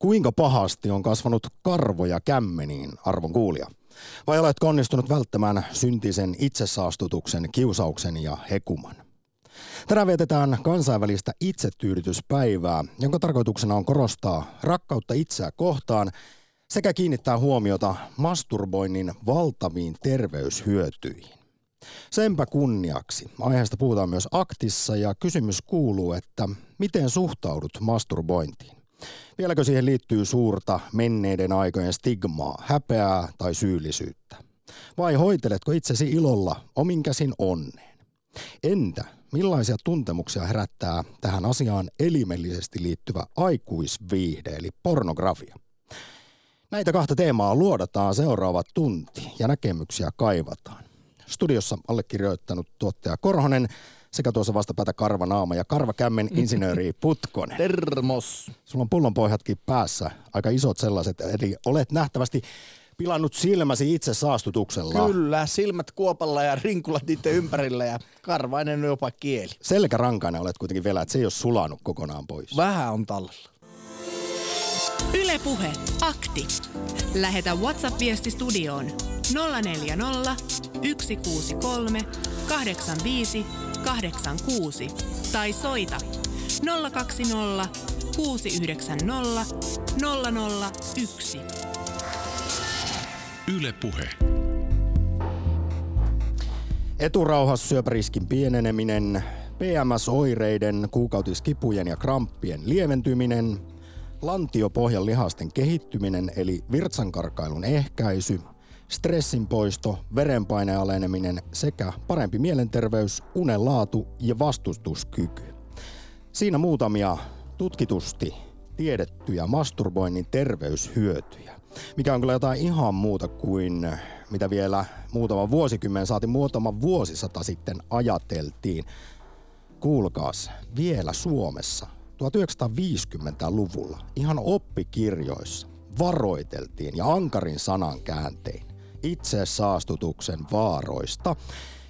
Kuinka pahasti on kasvanut karvoja kämmeniin, arvon kuulija? Vai oletko onnistunut välttämään syntisen itsesaastutuksen, kiusauksen ja hekuman? Tänään vietetään kansainvälistä itsetyydytyspäivää, jonka tarkoituksena on korostaa rakkautta itseä kohtaan sekä kiinnittää huomiota masturboinnin valtaviin terveyshyötyihin. Senpä kunniaksi. Aiheesta puhutaan myös aktissa ja kysymys kuuluu, että miten suhtaudut masturbointiin? Vieläkö siihen liittyy suurta menneiden aikojen stigmaa, häpeää tai syyllisyyttä? Vai hoiteletko itsesi ilolla omin käsin onneen? Entä millaisia tuntemuksia herättää tähän asiaan elimellisesti liittyvä aikuisviihde eli pornografia? Näitä kahta teemaa luodataan seuraavat tunti ja näkemyksiä kaivataan. Studiossa allekirjoittanut tuottaja Korhonen sekä tuossa vastapäätä Karvanaama ja Karvakämmen insinööri Putkonen. Termos. Sulla on pullonpohjatkin päässä, aika isot sellaiset, eli olet nähtävästi pilannut silmäsi itse saastutuksella. Kyllä, silmät kuopalla ja rinkulat niiden ympärillä ja karvainen jopa kieli. Selkärankainen olet kuitenkin vielä, että se ei ole sulanut kokonaan pois. Vähän on tallella. Ylepuhe akti. Lähetä WhatsApp-viesti studioon 040 163 85 86 tai soita 020 690 001. Yle Puhe. Eturauhas syöpäriskin pieneneminen, PMS-oireiden, kuukautiskipujen ja kramppien lieventyminen, lantiopohjan lihasten kehittyminen eli virtsankarkailun ehkäisy, stressin poisto, verenpaineen aleneminen sekä parempi mielenterveys, unen laatu ja vastustuskyky. Siinä muutamia tutkitusti tiedettyjä masturboinnin terveyshyötyjä, mikä on kyllä jotain ihan muuta kuin mitä vielä muutama vuosikymmen saati muutama vuosisata sitten ajateltiin. Kuulkaas, vielä Suomessa 1950-luvulla ihan oppikirjoissa varoiteltiin ja ankarin sanan kääntein itsesaastutuksen vaaroista.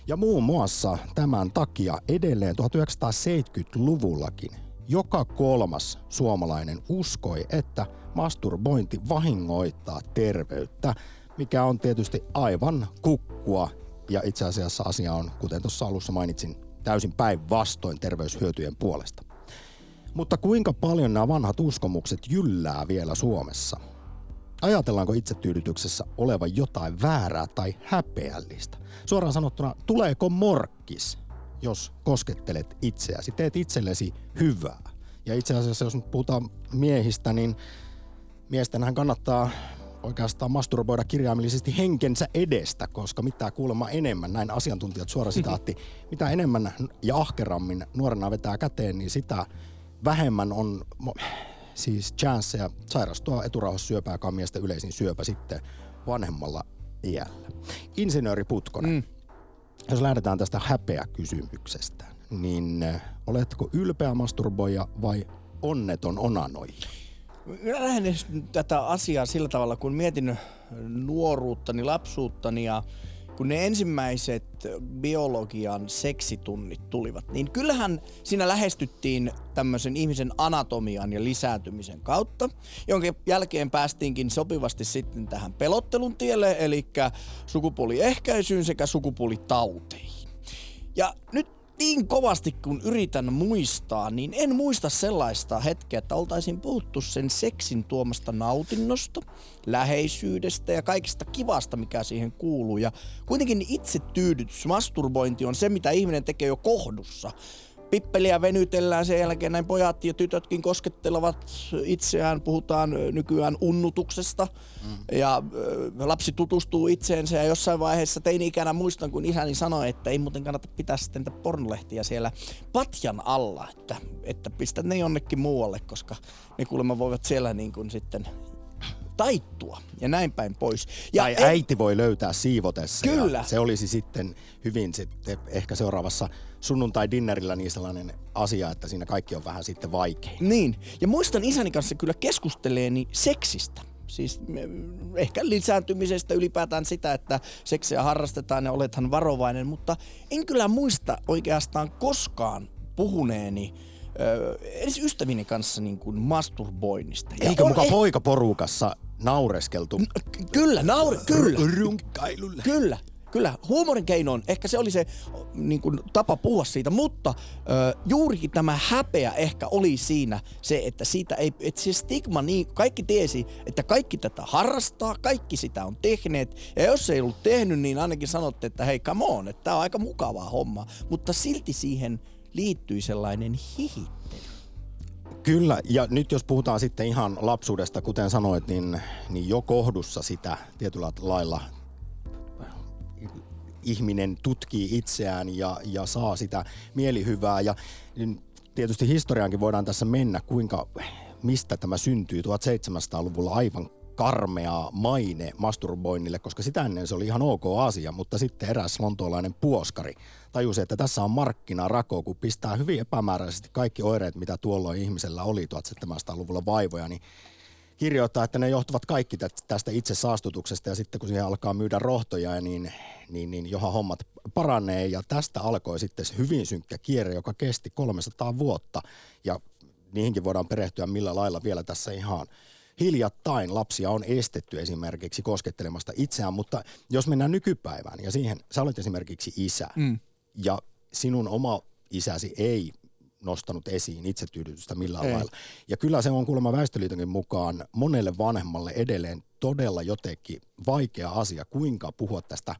Ja muun muassa tämän takia edelleen 1970-luvullakin joka kolmas suomalainen uskoi, että masturbointi vahingoittaa terveyttä, mikä on tietysti aivan kukkua. Ja itse asiassa asia on, kuten tuossa alussa mainitsin, täysin päinvastoin terveyshyötyjen puolesta. Mutta kuinka paljon nämä vanhat uskomukset jyllää vielä Suomessa? Ajatellaanko itsetyydytyksessä olevan jotain väärää tai häpeällistä? Suoraan sanottuna, tuleeko morkkis, jos koskettelet itseäsi, teet itsellesi hyvää? Ja itse asiassa, jos nyt puhutaan miehistä, niin miestenhän kannattaa oikeastaan masturboida kirjaimellisesti henkensä edestä, koska mitä kuulemma enemmän, näin asiantuntijat suora sitaatti, mitä enemmän ja ahkerammin nuorena vetää käteen, niin sitä vähemmän on siis chanceja sairastua eturauhassyöpää, joka on miesten yleisin syöpä sitten vanhemmalla iällä. Insinööri Putkonen, mm. jos lähdetään tästä häpeäkysymyksestä, niin äh, oletko ylpeä masturboija vai onneton onanoija? Minä lähden tätä asiaa sillä tavalla, kun mietin nuoruuttani, lapsuuttani ja kun ne ensimmäiset biologian seksitunnit tulivat, niin kyllähän siinä lähestyttiin tämmöisen ihmisen anatomian ja lisääntymisen kautta, jonka jälkeen päästiinkin sopivasti sitten tähän pelottelun tielle, eli sukupuoliehkäisyyn sekä sukupuolitauteihin. Ja nyt niin kovasti kun yritän muistaa, niin en muista sellaista hetkeä, että oltaisiin puhuttu sen seksin tuomasta nautinnosta, läheisyydestä ja kaikista kivasta, mikä siihen kuuluu. Ja kuitenkin itse tyydytys, masturbointi on se, mitä ihminen tekee jo kohdussa pippeliä venytellään sen jälkeen, näin pojat ja tytötkin koskettelevat itseään, puhutaan nykyään unnutuksesta mm. ja lapsi tutustuu itseensä ja jossain vaiheessa teini-ikänä muistan, kun isäni sanoi, että ei muuten kannata pitää sitten pornolehtiä siellä patjan alla, että, että pistä ne jonnekin muualle, koska ne kuulemma voivat siellä niin kuin sitten taittua ja näin päin pois. Ja tai äiti voi löytää siivotessa. Kyllä. se olisi sitten hyvin sitten ehkä seuraavassa sunnuntai-dinnerillä niin sellainen asia, että siinä kaikki on vähän sitten vaikein. Niin. Ja muistan isäni kanssa kyllä keskusteleeni seksistä. Siis ehkä lisääntymisestä ylipäätään sitä, että seksiä harrastetaan ja olethan varovainen, mutta en kyllä muista oikeastaan koskaan puhuneeni ö, edes ystävini kanssa niin kuin masturboinnista. Ja Eikö on muka eh- poikaporukassa naureskeltu? Kyllä, naure, kyllä. Runkkailulle. Kyllä, kyllä. Huumorin keinoin ehkä se oli se niin kuin, tapa puhua siitä, mutta ö, juurikin tämä häpeä ehkä oli siinä se, että siitä ei, että se stigma, niin kaikki tiesi, että kaikki tätä harrastaa, kaikki sitä on tehneet, ja jos ei ollut tehnyt, niin ainakin sanotte, että hei, come on, että tämä on aika mukavaa homma, mutta silti siihen liittyi sellainen hihittely. Kyllä, ja nyt jos puhutaan sitten ihan lapsuudesta, kuten sanoit, niin, niin jo kohdussa sitä tietyllä lailla ihminen tutkii itseään ja, ja saa sitä mielihyvää. Ja niin tietysti historiaankin voidaan tässä mennä, kuinka, mistä tämä syntyy 1700-luvulla aivan karmea maine masturboinnille, koska sitä ennen se oli ihan ok asia, mutta sitten eräs lontoolainen puoskari tajusi, että tässä on markkinarako, kun pistää hyvin epämääräisesti kaikki oireet, mitä tuolloin ihmisellä oli 1700-luvulla vaivoja, niin kirjoittaa, että ne johtuvat kaikki tä- tästä itse saastutuksesta. Ja sitten kun siihen alkaa myydä rohtoja, niin, niin, niin johan hommat paranee. Ja tästä alkoi sitten se hyvin synkkä kierre, joka kesti 300 vuotta. Ja niihinkin voidaan perehtyä millä lailla vielä tässä ihan hiljattain lapsia on estetty esimerkiksi koskettelemasta itseään, mutta jos mennään nykypäivään ja siihen, sä olet esimerkiksi isä mm. ja sinun oma isäsi ei nostanut esiin itsetyydytystä millään Ei. lailla. Ja kyllä se on kuulemma Väestöliitonkin mukaan monelle vanhemmalle edelleen todella jotenkin vaikea asia, kuinka puhua tästä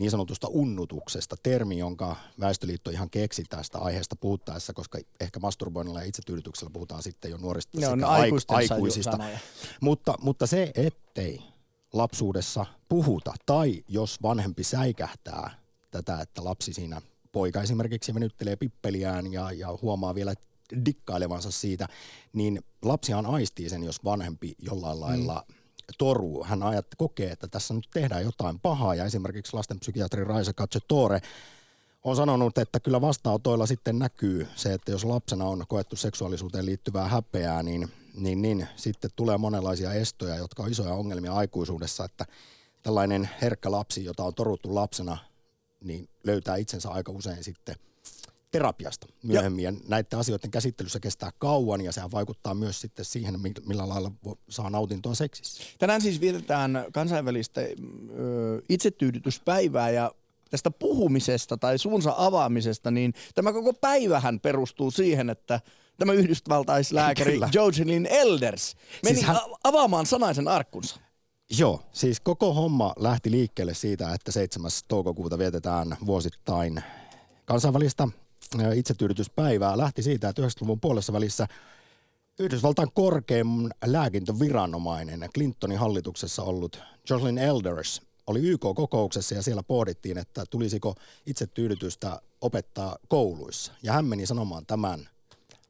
niin sanotusta unnutuksesta, termi, jonka Väestöliitto ihan keksi tästä aiheesta puhuttaessa, koska ehkä masturboinnilla ja itsetyydytyksellä puhutaan sitten jo nuorista Ne sekä aik- aikuisista. Mutta, mutta se, ettei lapsuudessa puhuta, tai jos vanhempi säikähtää tätä, että lapsi siinä, poika esimerkiksi venyttelee pippeliään ja, ja huomaa vielä dikkailevansa siitä, niin lapsihan aistii sen, jos vanhempi jollain lailla mm. toruu. Hän ajat, kokee, että tässä nyt tehdään jotain pahaa, ja esimerkiksi lastenpsykiatri Raisa Katsetore on sanonut, että kyllä vastaanotoilla sitten näkyy se, että jos lapsena on koettu seksuaalisuuteen liittyvää häpeää, niin, niin, niin sitten tulee monenlaisia estoja, jotka on isoja ongelmia aikuisuudessa, että tällainen herkkä lapsi, jota on toruttu lapsena, niin löytää itsensä aika usein sitten terapiasta myöhemmin. Ja. ja näiden asioiden käsittelyssä kestää kauan ja sehän vaikuttaa myös sitten siihen, mi- millä lailla saa nautintoa seksissä. Tänään siis vietetään kansainvälistä ö, itsetyydytyspäivää ja tästä puhumisesta tai suunsa avaamisesta, niin tämä koko päivähän perustuu siihen, että tämä yhdysvaltaislääkäri. Jocelyn Elders meni Siis hän- avaamaan sanaisen arkkunsa. Joo, siis koko homma lähti liikkeelle siitä, että 7. toukokuuta vietetään vuosittain kansainvälistä itsetyydytyspäivää. Lähti siitä, että 90-luvun puolessa välissä Yhdysvaltain korkein lääkintöviranomainen, Clintonin hallituksessa ollut Jocelyn Elders, oli YK-kokouksessa ja siellä pohdittiin, että tulisiko itsetyydytystä opettaa kouluissa. Ja hän meni sanomaan tämän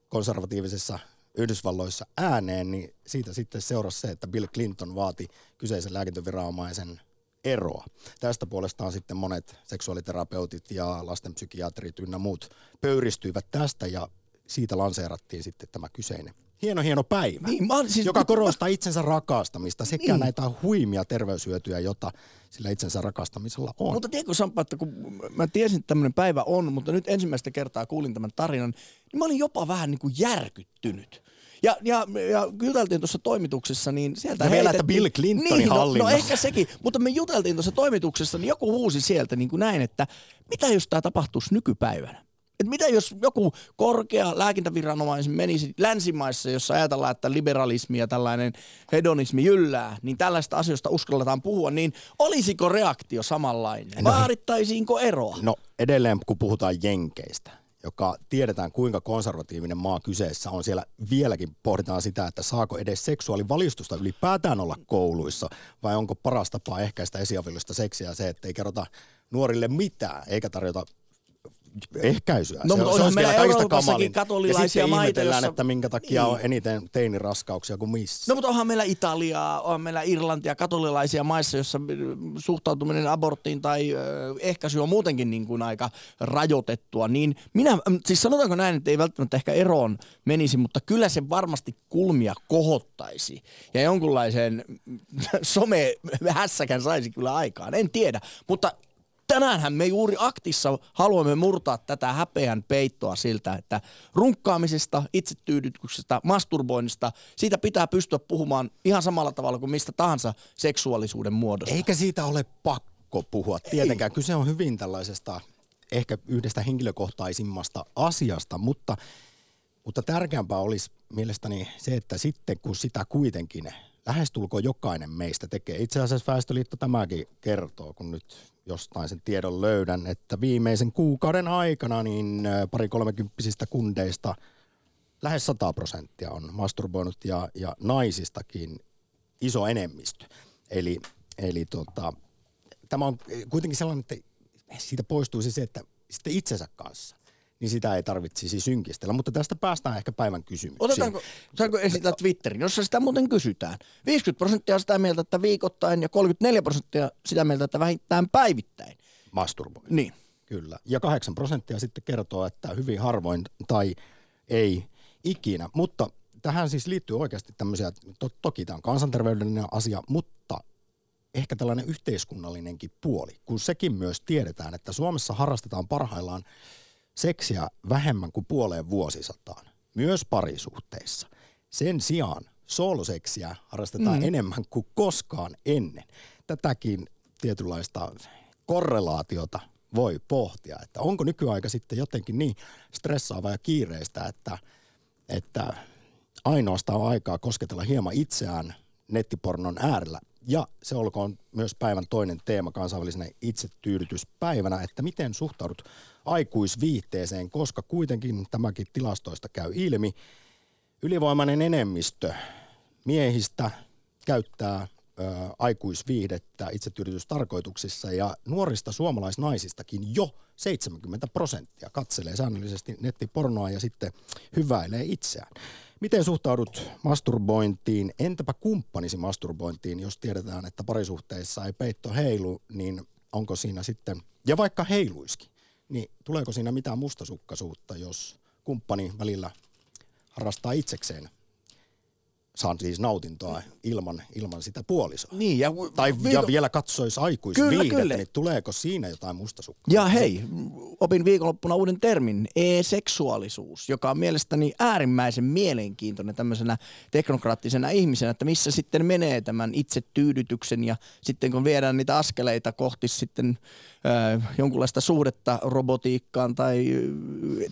konservatiivisessa Yhdysvalloissa ääneen, niin siitä sitten seurasi se, että Bill Clinton vaati kyseisen lääkintöviranomaisen eroa. Tästä puolestaan sitten monet seksuaaliterapeutit ja lastenpsykiatrit ynnä muut pöyristyivät tästä ja siitä lanseerattiin sitten tämä kyseinen hieno hieno päivä, Niin, mä siis- joka korostaa itsensä rakastamista sekä Niin. näitä huimia terveyshyötyjä, jota sillä itsensä rakastamisella on. Mutta tiedätkö Sampa, että kun mä tiesin, että tämmöinen päivä on, mutta nyt ensimmäistä kertaa kuulin tämän tarinan, niin mä olin jopa vähän niin kuin järkyttynyt. Ja, ja, ja juteltiin tuossa toimituksessa, niin sieltä Ja vielä, että Bill Clintonin niin, no, no ehkä sekin, mutta me juteltiin tuossa toimituksessa, niin joku huusi sieltä niin kuin näin, että mitä jos tämä tapahtuisi nykypäivänä? Et mitä jos joku korkea lääkintäviranomainen menisi länsimaissa, jossa ajatellaan, että liberalismi ja tällainen hedonismi jyllää, niin tällaista asioista uskalletaan puhua, niin olisiko reaktio samanlainen? No- Vaadittaisiinko eroa? No edelleen, kun puhutaan Jenkeistä, joka tiedetään kuinka konservatiivinen maa kyseessä on, siellä vieläkin pohditaan sitä, että saako edes seksuaalivalistusta ylipäätään olla kouluissa, vai onko paras tapa ehkäistä esiaviollista seksiä se, että ei kerrota nuorille mitään, eikä tarjota ehkäisyä. No, se, mutta se olisi meillä Euroopassakin katolilaisia ja sitten maita, jossa- että minkä takia Niin. on eniten teiniraskauksia kuin missä. No mutta onhan meillä Italiaa, on meillä Irlantia, katolilaisia maissa, jossa mm, suhtautuminen aborttiin tai ehkäisy on muutenkin niin kuin aika rajoitettua. Niin minä, mm, siis sanotaanko näin, että ei välttämättä ehkä eroon menisi, mutta kyllä se varmasti kulmia kohottaisi. Ja jonkunlaisen mm, some-hässäkän saisi kyllä aikaan, en tiedä. Mutta tänäänhän me juuri aktissa haluamme murtaa tätä häpeän peittoa siltä, että runkkaamisesta, itsetyydytyksestä, masturboinnista, siitä pitää pystyä puhumaan ihan samalla tavalla kuin mistä tahansa seksuaalisuuden muodosta. Eikä siitä ole pakko puhua tietenkään. Kyse on hyvin tällaisesta ehkä yhdestä henkilökohtaisimmasta asiasta, mutta, mutta tärkeämpää olisi mielestäni se, että sitten kun sitä kuitenkin lähestulkoon jokainen meistä tekee. Itse asiassa Väestöliitto tämäkin kertoo, kun nyt jostain sen tiedon löydän, että viimeisen kuukauden aikana niin pari kolmekymppisistä kundeista lähes 100 prosenttia on masturboinut ja, ja naisistakin iso enemmistö. Eli, eli tota, tämä on kuitenkin sellainen, että siitä poistuisi se, että sitten itsensä kanssa niin sitä ei tarvitsisi synkistellä. Mutta tästä päästään ehkä päivän kysymyksiin. Otetaanko, saanko esittää Twitterin, jossa sitä muuten kysytään. 50 prosenttia sitä mieltä, että viikoittain ja 34 prosenttia sitä mieltä, että vähintään päivittäin. Masturboi. Niin. Kyllä. Ja 8 prosenttia sitten kertoo, että hyvin harvoin tai ei ikinä. Mutta tähän siis liittyy oikeasti tämmöisiä, to, toki tämä on kansanterveydellinen asia, mutta ehkä tällainen yhteiskunnallinenkin puoli, kun sekin myös tiedetään, että Suomessa harrastetaan parhaillaan seksiä vähemmän kuin puoleen vuosisataan, myös parisuhteissa. Sen sijaan sooloseksiä harrastetaan mm. enemmän kuin koskaan ennen. Tätäkin tietynlaista korrelaatiota voi pohtia, että onko nykyaika sitten jotenkin niin stressaava ja kiireistä, että, että ainoastaan aikaa kosketella hieman itseään nettipornon äärellä. Ja se olkoon myös päivän toinen teema kansainvälisenä itsetyydytyspäivänä, että miten suhtaudut aikuisviihteeseen, koska kuitenkin tämäkin tilastoista käy ilmi. Ylivoimainen enemmistö miehistä käyttää ö, aikuisviihdettä itsetyydytystarkoituksissa ja nuorista suomalaisnaisistakin jo 70 prosenttia katselee säännöllisesti nettipornoa ja sitten hyväilee itseään. Miten suhtaudut masturbointiin? Entäpä kumppanisi masturbointiin, jos tiedetään, että parisuhteissa ei peitto heilu, niin onko siinä sitten, ja vaikka heiluiskin, niin tuleeko siinä mitään mustasukkaisuutta, jos kumppani välillä harrastaa itsekseen saan siis nautintoa ilman, ilman sitä puolisoa. Niin, ja, tai viiko... ja vielä katsoisi aikuisviihdettä, niin tuleeko siinä jotain mustasukkaa? Ja hei, opin viikonloppuna uuden termin, e-seksuaalisuus, joka on mielestäni äärimmäisen mielenkiintoinen tämmöisenä teknokraattisena ihmisenä, että missä sitten menee tämän itsetyydytyksen ja sitten kun viedään niitä askeleita kohti sitten jonkunlaista suhdetta robotiikkaan tai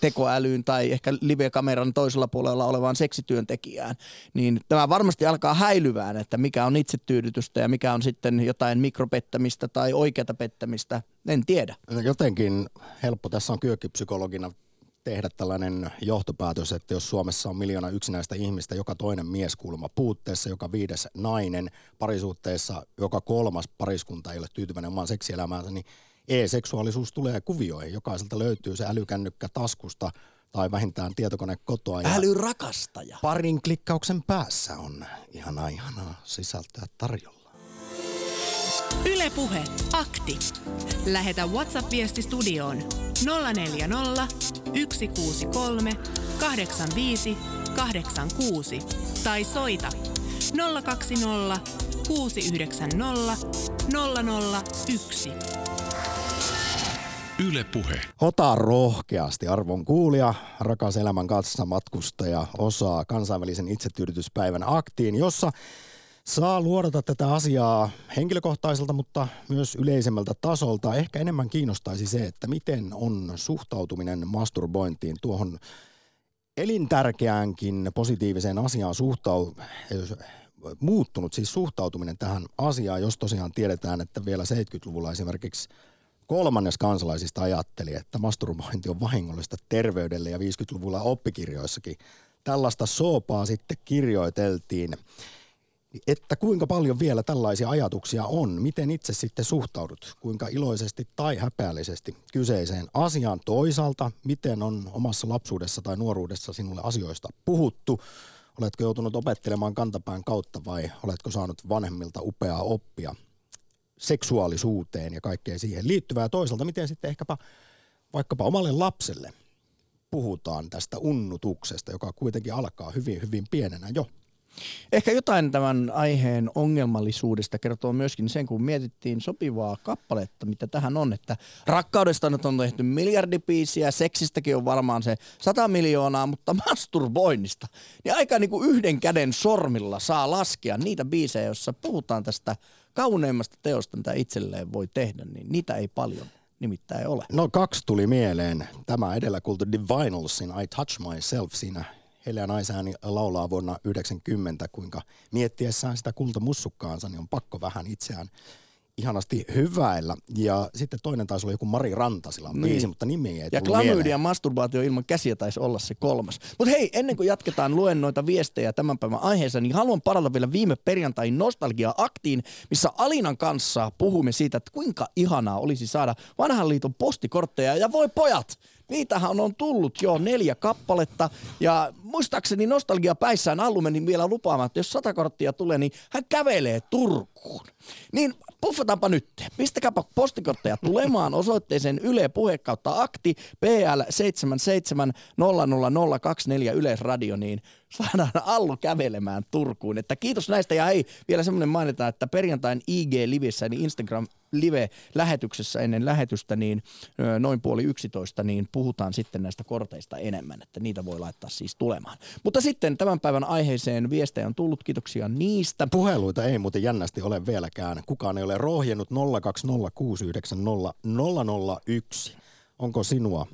tekoälyyn tai ehkä live-kameran toisella puolella olevaan seksityöntekijään, niin tämä varmasti alkaa häilyvään, että mikä on itsetyydytystä ja mikä on sitten jotain mikropettämistä tai oikeata pettämistä, en tiedä. Jotenkin helppo tässä on kyökkipsykologina tehdä tällainen johtopäätös, että jos Suomessa on miljoona yksinäistä ihmistä, joka toinen mieskulma puutteessa, joka viides nainen parisuhteessa, joka kolmas pariskunta ei ole tyytyväinen omaan seksielämäänsä, niin e-seksuaalisuus tulee kuvioihin. Jokaiselta löytyy se älykännykkä taskusta tai vähintään tietokone kotoa. Ja Älyrakastaja. Parin klikkauksen päässä on ihana ihanaa sisältöä tarjolla. Ylepuhe akti. Lähetä WhatsApp-viesti studioon 040 163 85 86 tai soita 020 690 001. Yle Puhe. Ota rohkeasti arvon kuulija, rakas elämän kanssa matkustaja, osaa kansainvälisen itsetyydytyspäivän aktiin, jossa saa luodata tätä asiaa henkilökohtaiselta, mutta myös yleisemmältä tasolta. Ehkä enemmän kiinnostaisi se, että miten on suhtautuminen masturbointiin tuohon elintärkeäänkin positiiviseen asiaan suhtau, muuttunut siis suhtautuminen tähän asiaan, jos tosiaan tiedetään, että vielä 70-luvulla esimerkiksi kolmannes kansalaisista ajatteli, että masturbointi on vahingollista terveydelle ja 50-luvulla oppikirjoissakin. Tällaista soopaa sitten kirjoiteltiin. Että kuinka paljon vielä tällaisia ajatuksia on, miten itse sitten suhtaudut, kuinka iloisesti tai häpeällisesti kyseiseen asiaan? Toisaalta, miten on omassa lapsuudessa tai nuoruudessa sinulle asioista puhuttu, oletko joutunut opettelemaan kantapään kautta vai oletko saanut vanhemmilta upeaa oppia seksuaalisuuteen ja kaikkeen siihen liittyvää. Toisaalta miten sitten ehkäpä vaikkapa omalle lapselle puhutaan tästä unnutuksesta, joka kuitenkin alkaa hyvin, hyvin pienenä jo. Ehkä jotain tämän aiheen ongelmallisuudesta kertoo myöskin sen, kun mietittiin sopivaa kappaletta, mitä tähän on, että rakkaudesta nyt on tehty miljardipiisiä, seksistäkin on varmaan se 100 miljoonaa, mutta masturboinnista, niin aika niin kuin yhden käden sormilla saa laskea niitä biisejä, joissa puhutaan tästä kauneimmasta teosta, mitä itselleen voi tehdä, niin niitä ei paljon nimittäin ole. No kaksi tuli mieleen. Tämä edellä kuultu Divinalsin I Touch Myself siinä Helja Naisääni laulaa vuonna 90, kuinka miettiessään sitä kultamussukkaansa, niin on pakko vähän itseään ihanasti hyväillä. Ja sitten toinen taisi olla joku Mari Rantasilla niin. biisi, mutta nimi ei Ja klamyydia masturbaatio ilman käsiä taisi olla se kolmas. Mutta hei, ennen kuin jatketaan luen noita viestejä tämän päivän aiheessa, niin haluan parata vielä viime perjantain nostalgia-aktiin, missä Alinan kanssa puhumme siitä, että kuinka ihanaa olisi saada vanhan liiton postikortteja. Ja voi pojat, Niitähän on tullut jo neljä kappaletta ja muistaakseni nostalgia päissään Allu meni vielä lupaamaan, että jos sata korttia tulee, niin hän kävelee Turkuun. Niin puffataanpa nyt. Pistäkääpä postikortteja tulemaan osoitteeseen Yle Puhe kautta akti PL 7700024 Yleisradio, niin saadaan Allu kävelemään Turkuun. Että kiitos näistä ja ei vielä semmoinen mainita, että perjantain IG-livissä, niin Instagram live-lähetyksessä ennen lähetystä, niin noin puoli yksitoista, niin puhutaan sitten näistä korteista enemmän, että niitä voi laittaa siis tulemaan. Mutta sitten tämän päivän aiheeseen viestejä on tullut, kiitoksia niistä. Puheluita ei muuten jännästi ole vieläkään. Kukaan ei ole rohjennut 020690001. Onko sinua,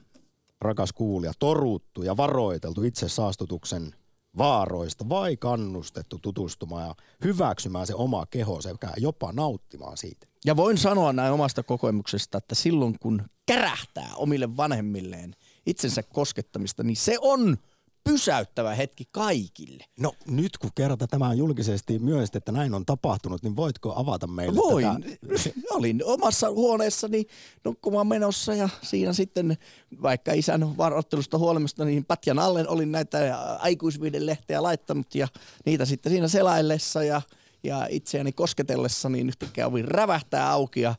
rakas kuulija, toruttu ja varoiteltu itse saastutuksen vaaroista vai kannustettu tutustumaan ja hyväksymään se oma keho sekä jopa nauttimaan siitä? Ja voin sanoa näin omasta kokemuksesta, että silloin kun kärähtää omille vanhemmilleen itsensä koskettamista, niin se on pysäyttävä hetki kaikille. No nyt kun kerta tämä on julkisesti myös, että näin on tapahtunut, niin voitko avata meille Voin. tätä? Olin omassa huoneessani nukkumaan menossa ja siinä sitten vaikka isän varoittelusta huolimasta niin patjan alle olin näitä aikuisviidenlehteä laittanut ja niitä sitten siinä selaillessa ja – ja itseäni kosketellessa niin yhtäkkiä ovi rävähtää auki ja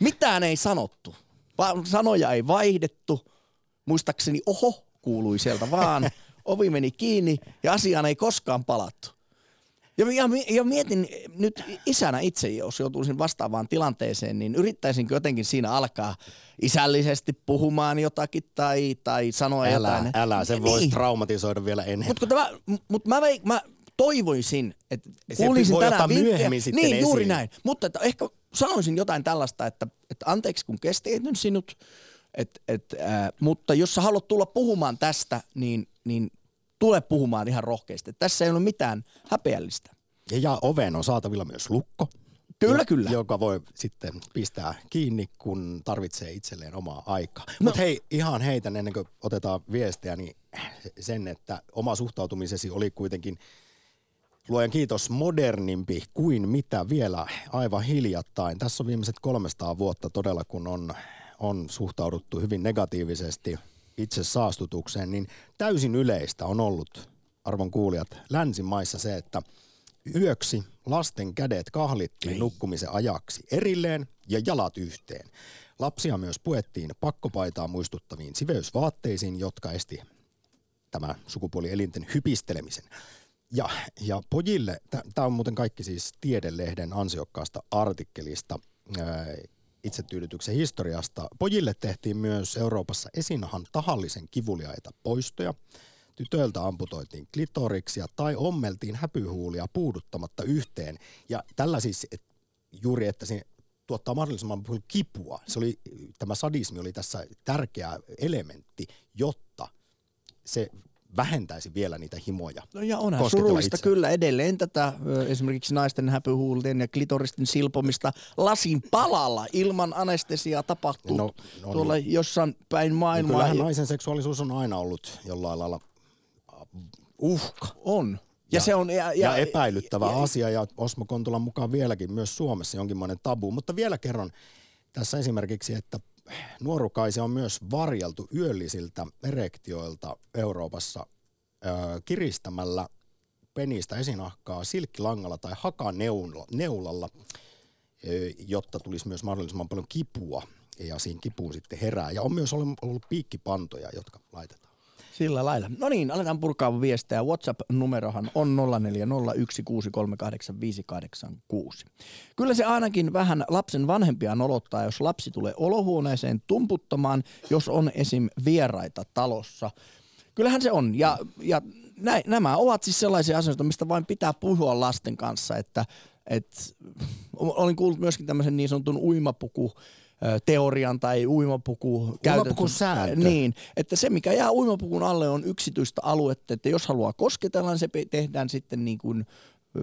mitään ei sanottu. Sanoja ei vaihdettu. Muistaakseni oho kuului sieltä vaan. Ovi meni kiinni ja asiaan ei koskaan palattu. Ja, ja, ja mietin nyt isänä itse, jos joutuisin vastaavaan tilanteeseen, niin yrittäisinkö jotenkin siinä alkaa isällisesti puhumaan jotakin tai, tai sanoa älä, jotain. Älä, se niin. voisi traumatisoida vielä enemmän. Mutta mut mä, mä, toivoisin, että kuulisin tänään vinkkejä. Niin, juuri näin. Mutta että ehkä sanoisin jotain tällaista, että, että anteeksi kun kesteytyn sinut, et, et, äh, mutta jos sä haluat tulla puhumaan tästä, niin, niin tule puhumaan ihan rohkeasti. Tässä ei ole mitään häpeällistä. Ja, ja oveen on saatavilla myös lukko. Kyllä, kyllä. Joka voi sitten pistää kiinni, kun tarvitsee itselleen omaa aikaa. No. Mutta hei, ihan heitän ennen kuin otetaan viestiä, niin sen, että oma suhtautumisesi oli kuitenkin – luojan kiitos modernimpi kuin mitä vielä aivan hiljattain. Tässä on viimeiset 300 vuotta todella, kun on, on suhtauduttu hyvin negatiivisesti itse saastutukseen, niin täysin yleistä on ollut, arvon kuulijat, länsimaissa se, että yöksi lasten kädet kahlittiin Ei. nukkumisen ajaksi erilleen ja jalat yhteen. Lapsia myös puettiin pakkopaitaa muistuttaviin siveysvaatteisiin, jotka esti tämä sukupuolielinten hypistelemisen. Ja, ja pojille, tämä on muuten kaikki siis Tiedelehden ansiokkaasta artikkelista itsetyydytyksen historiasta. Pojille tehtiin myös Euroopassa esinahan tahallisen kivuliaita poistoja. Tytöiltä amputoitiin klitoriksia tai ommeltiin häpyhuulia puuduttamatta yhteen. Ja tällä siis et, juuri, että se tuottaa mahdollisimman paljon kipua. Se oli, tämä sadismi oli tässä tärkeä elementti, jotta se vähentäisi vielä niitä himoja. No ja onhan surullista itse. kyllä edelleen tätä esimerkiksi naisten häpyhuulten ja klitoristen silpomista lasin palalla ilman anestesiaa tapahtuu no, no tuolla niin. jossain päin maailmaa. No kyllähän naisen seksuaalisuus on aina ollut jollain lailla uhka. On. Ja, ja, se on, ja, ja, ja epäilyttävä ja, asia ja Osmo Kontulan mukaan vieläkin myös Suomessa jonkinlainen tabu. Mutta vielä kerran tässä esimerkiksi, että nuorukaisia on myös varjeltu yöllisiltä erektioilta Euroopassa ö, kiristämällä penistä esinahkaa silkkilangalla tai hakaneulalla, jotta tulisi myös mahdollisimman paljon kipua ja siinä kipuun sitten herää. Ja on myös ollut, piikkipantoja, jotka laitetaan. Sillä lailla. No niin, aletaan purkaa viestejä. WhatsApp-numerohan on 0401638586. Kyllä se ainakin vähän lapsen vanhempia nolottaa, jos lapsi tulee olohuoneeseen tumputtamaan, jos on esim. vieraita talossa. Kyllähän se on. Ja, ja nä, nämä ovat siis sellaisia asioita, mistä vain pitää puhua lasten kanssa, että et, olin kuullut myöskin tämmöisen niin sanotun uimapuku teorian tai uimapuku sääntö. Niin, että se mikä jää uimapukun alle on yksityistä aluetta, että jos haluaa kosketella, niin se tehdään sitten niin kuin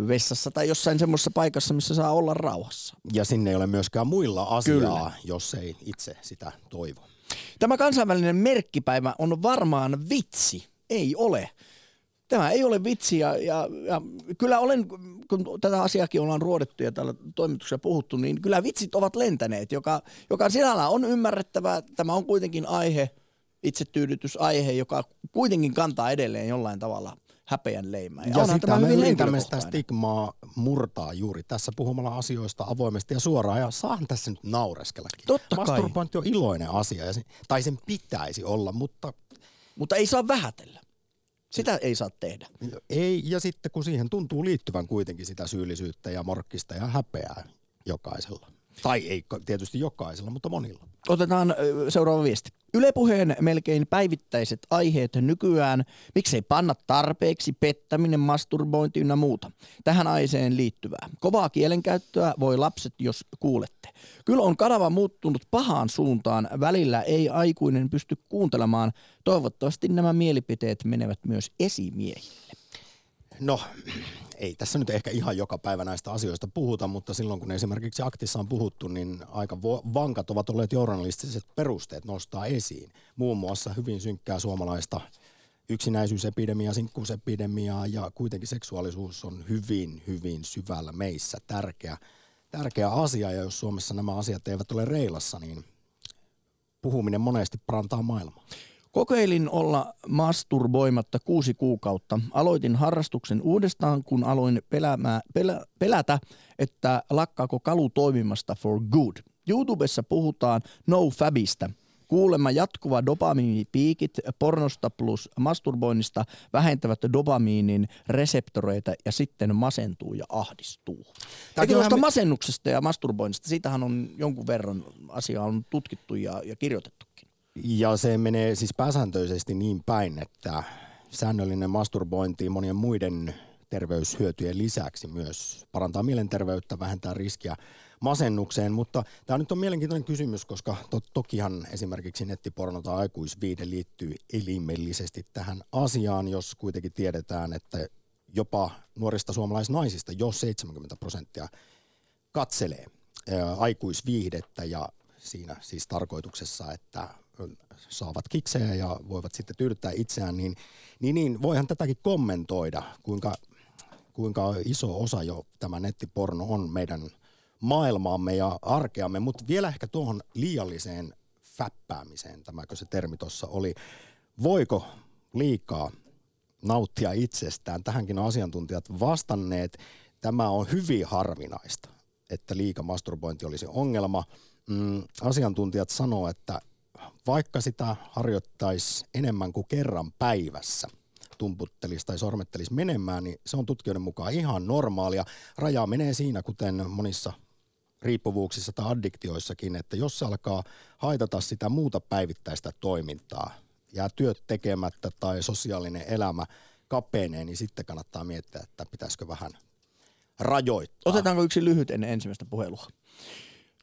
vessassa tai jossain semmoisessa paikassa, missä saa olla rauhassa. Ja sinne ei ole myöskään muilla asiaa, Kyllä. jos ei itse sitä toivo. Tämä kansainvälinen merkkipäivä on varmaan vitsi. Ei ole. Tämä ei ole vitsi ja, ja, ja kyllä olen, kun tätä asiakin ollaan ruodettu ja täällä toimituksessa puhuttu, niin kyllä vitsit ovat lentäneet, joka, joka sinällä on ymmärrettävää. Tämä on kuitenkin aihe, itsetyydytysaihe, joka kuitenkin kantaa edelleen jollain tavalla häpeän leimää. Ja, ja sitä me yritämme sitä stigmaa murtaa juuri tässä puhumalla asioista avoimesti ja suoraan. Ja saan tässä nyt naureskellakin. Totta kai. Masturbointi on iloinen asia, ja se, tai sen pitäisi olla, mutta... Mutta ei saa vähätellä. Sitä ei saa tehdä. Ei, ja sitten kun siihen tuntuu liittyvän kuitenkin sitä syyllisyyttä ja morkkista ja häpeää jokaisella. Tai ei tietysti jokaisella, mutta monilla. Otetaan seuraava viesti. Ylepuheen melkein päivittäiset aiheet nykyään, miksei panna tarpeeksi, pettäminen, masturbointi ynnä muuta. Tähän aiheeseen liittyvää. Kovaa kielenkäyttöä voi lapset, jos kuulette. Kyllä on kanava muuttunut pahaan suuntaan. Välillä ei aikuinen pysty kuuntelemaan. Toivottavasti nämä mielipiteet menevät myös esimiehille. No, ei tässä nyt ehkä ihan joka päivä näistä asioista puhuta, mutta silloin kun esimerkiksi aktissa on puhuttu, niin aika vankat ovat olleet journalistiset perusteet nostaa esiin. Muun muassa hyvin synkkää suomalaista yksinäisyysepidemiaa, sinkkuusepidemiaa ja kuitenkin seksuaalisuus on hyvin, hyvin syvällä meissä tärkeä, tärkeä asia. Ja jos Suomessa nämä asiat eivät ole reilassa, niin puhuminen monesti parantaa maailmaa. Kokeilin olla masturboimatta kuusi kuukautta. Aloitin harrastuksen uudestaan, kun aloin pelämää, pelä, pelätä, että lakkaako kalu toimimasta for good. YouTubessa puhutaan no fabista. Kuulemma jatkuva dopamiinipiikit pornosta plus masturboinnista vähentävät dopamiinin reseptoreita ja sitten masentuu ja ahdistuu. Eikä tuosta me... masennuksesta ja masturboinnista, siitähän on jonkun verran asiaa on tutkittu ja, ja kirjoitettu. Ja se menee siis pääsääntöisesti niin päin, että säännöllinen masturbointi monien muiden terveyshyötyjen lisäksi myös parantaa mielenterveyttä, vähentää riskiä masennukseen, mutta tämä nyt on mielenkiintoinen kysymys, koska to- tokihan esimerkiksi nettiporno tai aikuisviide liittyy elimellisesti tähän asiaan, jos kuitenkin tiedetään, että jopa nuorista suomalaisnaisista jo 70 prosenttia katselee ää, aikuisviihdettä. Ja siinä siis tarkoituksessa, että saavat kiksejä ja voivat sitten tyydyttää itseään, niin, niin, niin voihan tätäkin kommentoida, kuinka, kuinka iso osa jo tämä nettiporno on meidän maailmaamme ja arkeamme, mutta vielä ehkä tuohon liialliseen fäppäämiseen, tämäkö se termi tuossa oli. Voiko liikaa nauttia itsestään? Tähänkin on asiantuntijat vastanneet. Tämä on hyvin harvinaista, että liika masturbointi olisi ongelma. Mm, asiantuntijat sanoo, että vaikka sitä harjoittaisi enemmän kuin kerran päivässä, tumputtelisi tai sormettelisi menemään, niin se on tutkijoiden mukaan ihan normaalia. Raja menee siinä, kuten monissa riippuvuuksissa tai addiktioissakin, että jos se alkaa haitata sitä muuta päivittäistä toimintaa, jää työt tekemättä tai sosiaalinen elämä kapenee, niin sitten kannattaa miettiä, että pitäisikö vähän rajoittaa. Otetaanko yksi lyhyt ennen ensimmäistä puhelua?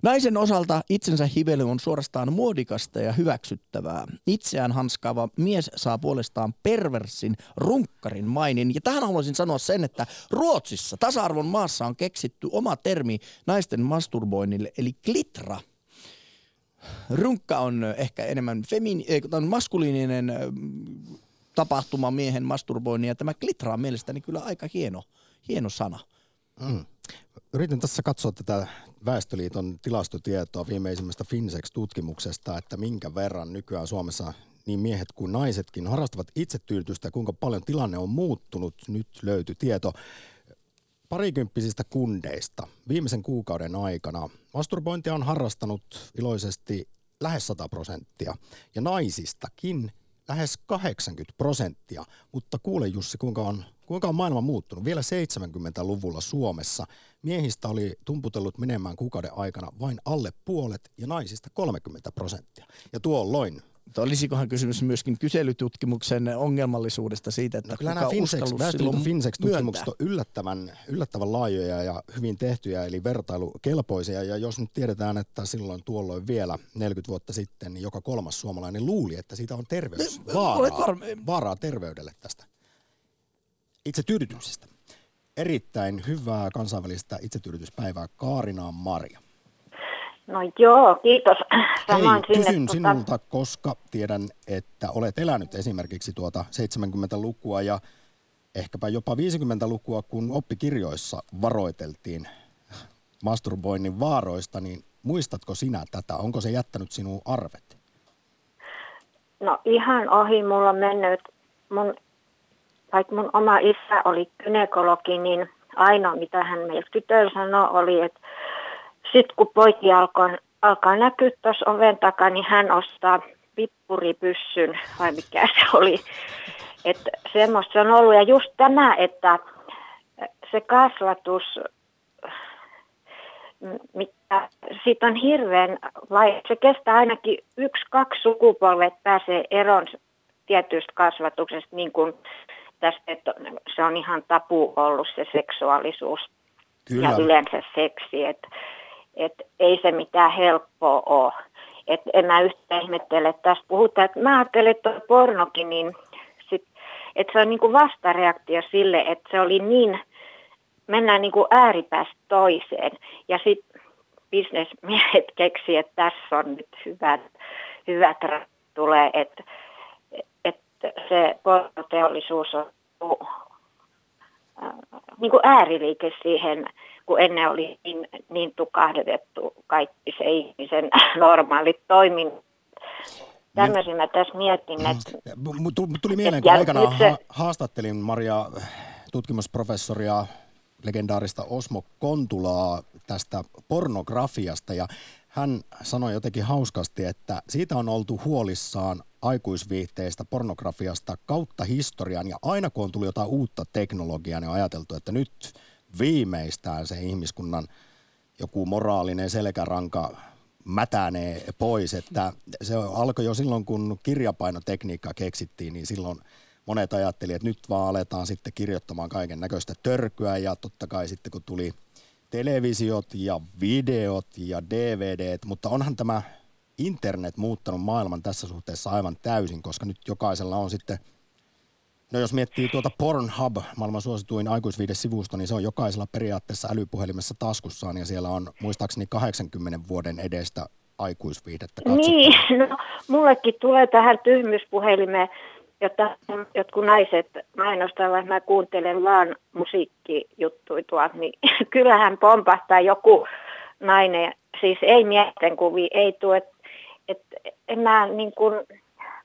Naisen osalta itsensä hively on suorastaan muodikasta ja hyväksyttävää. Itseään hanskaava mies saa puolestaan perversin runkkarin mainin. Ja tähän haluaisin sanoa sen, että Ruotsissa tasa-arvon maassa on keksitty oma termi naisten masturboinnille, eli klitra. Runkka on ehkä enemmän femini- on maskuliininen tapahtuma miehen masturboinnin ja tämä klitra on mielestäni kyllä aika hieno, hieno sana. Mm. Yritin tässä katsoa tätä Väestöliiton tilastotietoa viimeisimmästä Finsex-tutkimuksesta, että minkä verran nykyään Suomessa niin miehet kuin naisetkin harrastavat itsetyydytystä kuinka paljon tilanne on muuttunut. Nyt löytyi tieto parikymppisistä kundeista viimeisen kuukauden aikana. Masturbointia on harrastanut iloisesti lähes 100 prosenttia ja naisistakin lähes 80 prosenttia. Mutta kuule Jussi, kuinka on, kuinka on maailma muuttunut? Vielä 70-luvulla Suomessa miehistä oli tumputellut menemään kuukauden aikana vain alle puolet ja naisista 30 prosenttia. Ja tuolloin Olisikohan kysymys myöskin kyselytutkimuksen ongelmallisuudesta siitä, että no, kyllä kuka Finsex, Finsex-tutkimukset on yllättävän, yllättävän laajoja ja hyvin tehtyjä, eli vertailukelpoisia. Ja jos nyt tiedetään, että silloin tuolloin vielä 40 vuotta sitten niin joka kolmas suomalainen luuli, että siitä on terveys, vaaraa, vaaraa terveydelle tästä itse tyydytyksestä. Erittäin hyvää kansainvälistä itsetyydytyspäivää Kaarinaan Maria. No joo, kiitos. Samoin Hei, sinne, kysyn tuota... sinulta, koska tiedän, että olet elänyt esimerkiksi tuota 70-lukua ja ehkäpä jopa 50-lukua, kun oppikirjoissa varoiteltiin masturboinnin vaaroista, niin muistatko sinä tätä? Onko se jättänyt sinun arvet? No ihan ohi mulla on mennyt. Mun, vaikka mun oma isä oli kynekologi, niin ainoa mitä hän meille tytöillä sanoi oli, että sitten kun poiki alkoi, alkaa näkyä tuossa oven takana, niin hän ostaa pippuripyssyn, vai mikä se oli. Että semmoista se on ollut. Ja just tämä, että se kasvatus, mitä, siitä on hirveän, vai se kestää ainakin yksi, kaksi sukupolvet pääsee eron tietystä kasvatuksesta, niin kuin tästä, että se on ihan tapu ollut se seksuaalisuus Kyllä. ja yleensä seksi. Että että ei se mitään helppoa ole. Et en mä yhtään ihmettele, että tässä puhutaan, että mä ajattelen, että pornokin, niin sit, että se on niin kuin vastareaktio sille, että se oli niin, mennään niin kuin ääripäästä toiseen. Ja sitten bisnesmiehet keksi, että tässä on nyt hyvät, hyvät tulee, että se pornoteollisuus on äh, niin kuin ääriliike siihen kun ennen oli niin, niin tukahdetettu kaikki se ihmisen normaalit toiminnot. Tämmöisen mä tässä mietin, että... Tuli mieleen, kun aikanaan se... haastattelin Maria tutkimusprofessoria, legendaarista Osmo Kontulaa tästä pornografiasta ja hän sanoi jotenkin hauskasti, että siitä on oltu huolissaan aikuisviihteistä, pornografiasta kautta historian ja aina kun on tullut jotain uutta teknologiaa, niin on ajateltu, että nyt viimeistään se ihmiskunnan joku moraalinen selkäranka mätänee pois. Että se alkoi jo silloin, kun kirjapainotekniikka keksittiin, niin silloin monet ajattelivat, että nyt vaan aletaan sitten kirjoittamaan kaiken näköistä törkyä ja totta kai sitten kun tuli televisiot ja videot ja DVDt, mutta onhan tämä internet muuttanut maailman tässä suhteessa aivan täysin, koska nyt jokaisella on sitten – No jos miettii tuota Pornhub, maailman suosituin aikuisviidesivusto, niin se on jokaisella periaatteessa älypuhelimessa taskussaan ja siellä on muistaakseni 80 vuoden edestä aikuisviidettä katsottuna. Niin, no mullekin tulee tähän tyhmyspuhelimeen, jotta jotkut naiset mainostavat, että mä kuuntelen vaan musiikkijuttuja tuolta, niin kyllähän pompahtaa joku nainen, siis ei miesten kuvi, ei tule, että et, en mä niin kuin,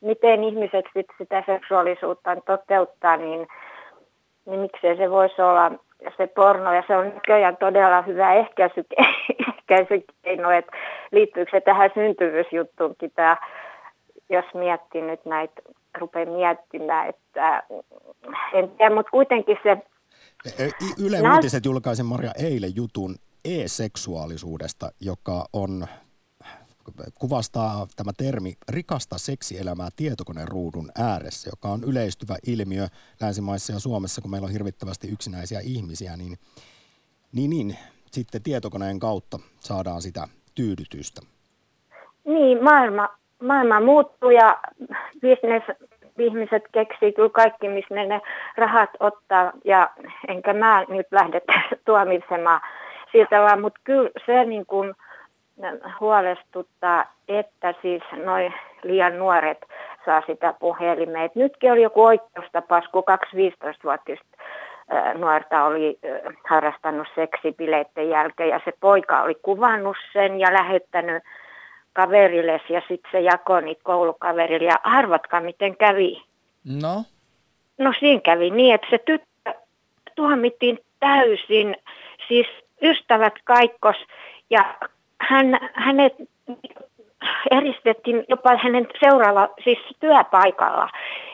miten ihmiset sit sitä seksuaalisuutta toteuttaa, niin, niin miksei se voisi olla se porno. Ja se on näköjään todella hyvä ehkäisy, ehkäisykeino, että liittyykö se tähän syntyvyysjuttuunkin tämä, jos miettii nyt näitä, rupeaa miettimään, että en tiedä, mutta kuitenkin se... Yle Uutiset julkaisi Maria eilen jutun e-seksuaalisuudesta, joka on kuvastaa tämä termi rikasta seksielämää tietokoneen ruudun ääressä, joka on yleistyvä ilmiö länsimaissa ja Suomessa, kun meillä on hirvittävästi yksinäisiä ihmisiä, niin, niin, niin sitten tietokoneen kautta saadaan sitä tyydytystä. Niin, maailma, maailma muuttuu ja business, ihmiset keksii kyllä kaikki, missä ne, ne rahat ottaa ja enkä mä nyt lähde tuomitsemaan siltä vaan, mutta kyllä se niin kuin – huolestuttaa, että siis noin liian nuoret saa sitä puhelimeen. Et nytkin oli joku oikeustapaus, kun kaksi 15-vuotiaista nuorta oli harrastanut seksibileiden jälkeen ja se poika oli kuvannut sen ja lähettänyt kaverille ja sitten se jakoi niitä koulukaverille ja arvatkaa miten kävi. No? No siinä kävi niin, että se tyttö tuomittiin täysin, siis ystävät kaikkos ja hän, hänet eristettiin jopa hänen seuraava, siis työpaikalla.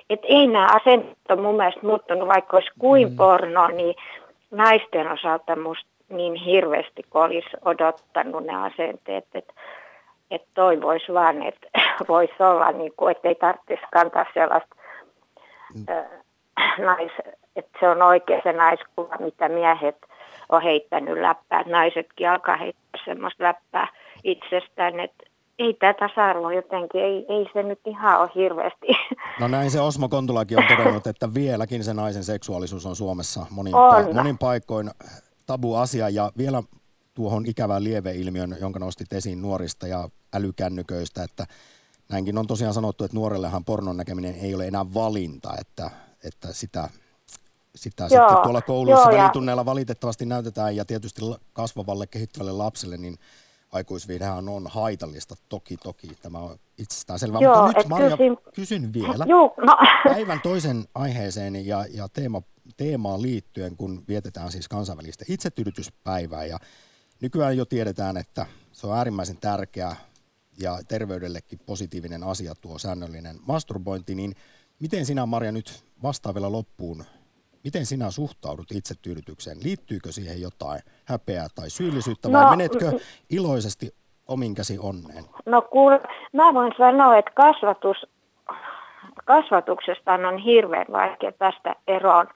Että ei nämä asenteet ole mun mielestä muuttunut, vaikka olisi kuin mm. porno, niin naisten osalta musta niin hirveästi, kun olisi odottanut ne asenteet, että että toivoisi vaan, että voisi olla, niin kuin, että ei tarvitsisi kantaa sellaista, mm. nais, että se on oikein se naiskuva, mitä miehet on heittänyt läppää. Naisetkin alkaa heittää semmoista läppää itsestään, että ei tämä tasa-arvo jotenkin, ei, ei se nyt ihan ole hirveästi. No näin se Osmo Kontulakin on todennut, että vieläkin se naisen seksuaalisuus on Suomessa monin, on. Monin paikoin tabu asia ja vielä tuohon ikävään lieveilmiön, jonka nostit esiin nuorista ja älykännyköistä, että näinkin on tosiaan sanottu, että nuorellehan pornon näkeminen ei ole enää valinta, että, että sitä, sitä joo, sitten tuolla koulussa joo, välitunneilla valitettavasti näytetään ja tietysti kasvavalle kehittyvälle lapselle, niin aikuisviidehän on haitallista, toki toki, tämä on itsestään selvä. Joo, Mutta nyt Maria, kysyn, kysyn vielä Joo, no. päivän toisen aiheeseen ja, ja teema, teemaan liittyen, kun vietetään siis kansainvälistä itsetyydytyspäivää ja nykyään jo tiedetään, että se on äärimmäisen tärkeä ja terveydellekin positiivinen asia tuo säännöllinen masturbointi, niin miten sinä Maria nyt vastaavilla loppuun Miten sinä suhtaudut itsetyydytykseen? Liittyykö siihen jotain häpeää tai syyllisyyttä vai no, menetkö iloisesti omin käsi onneen? No kuule, mä voin sanoa, että kasvatus, kasvatuksesta on hirveän vaikea päästä eroon.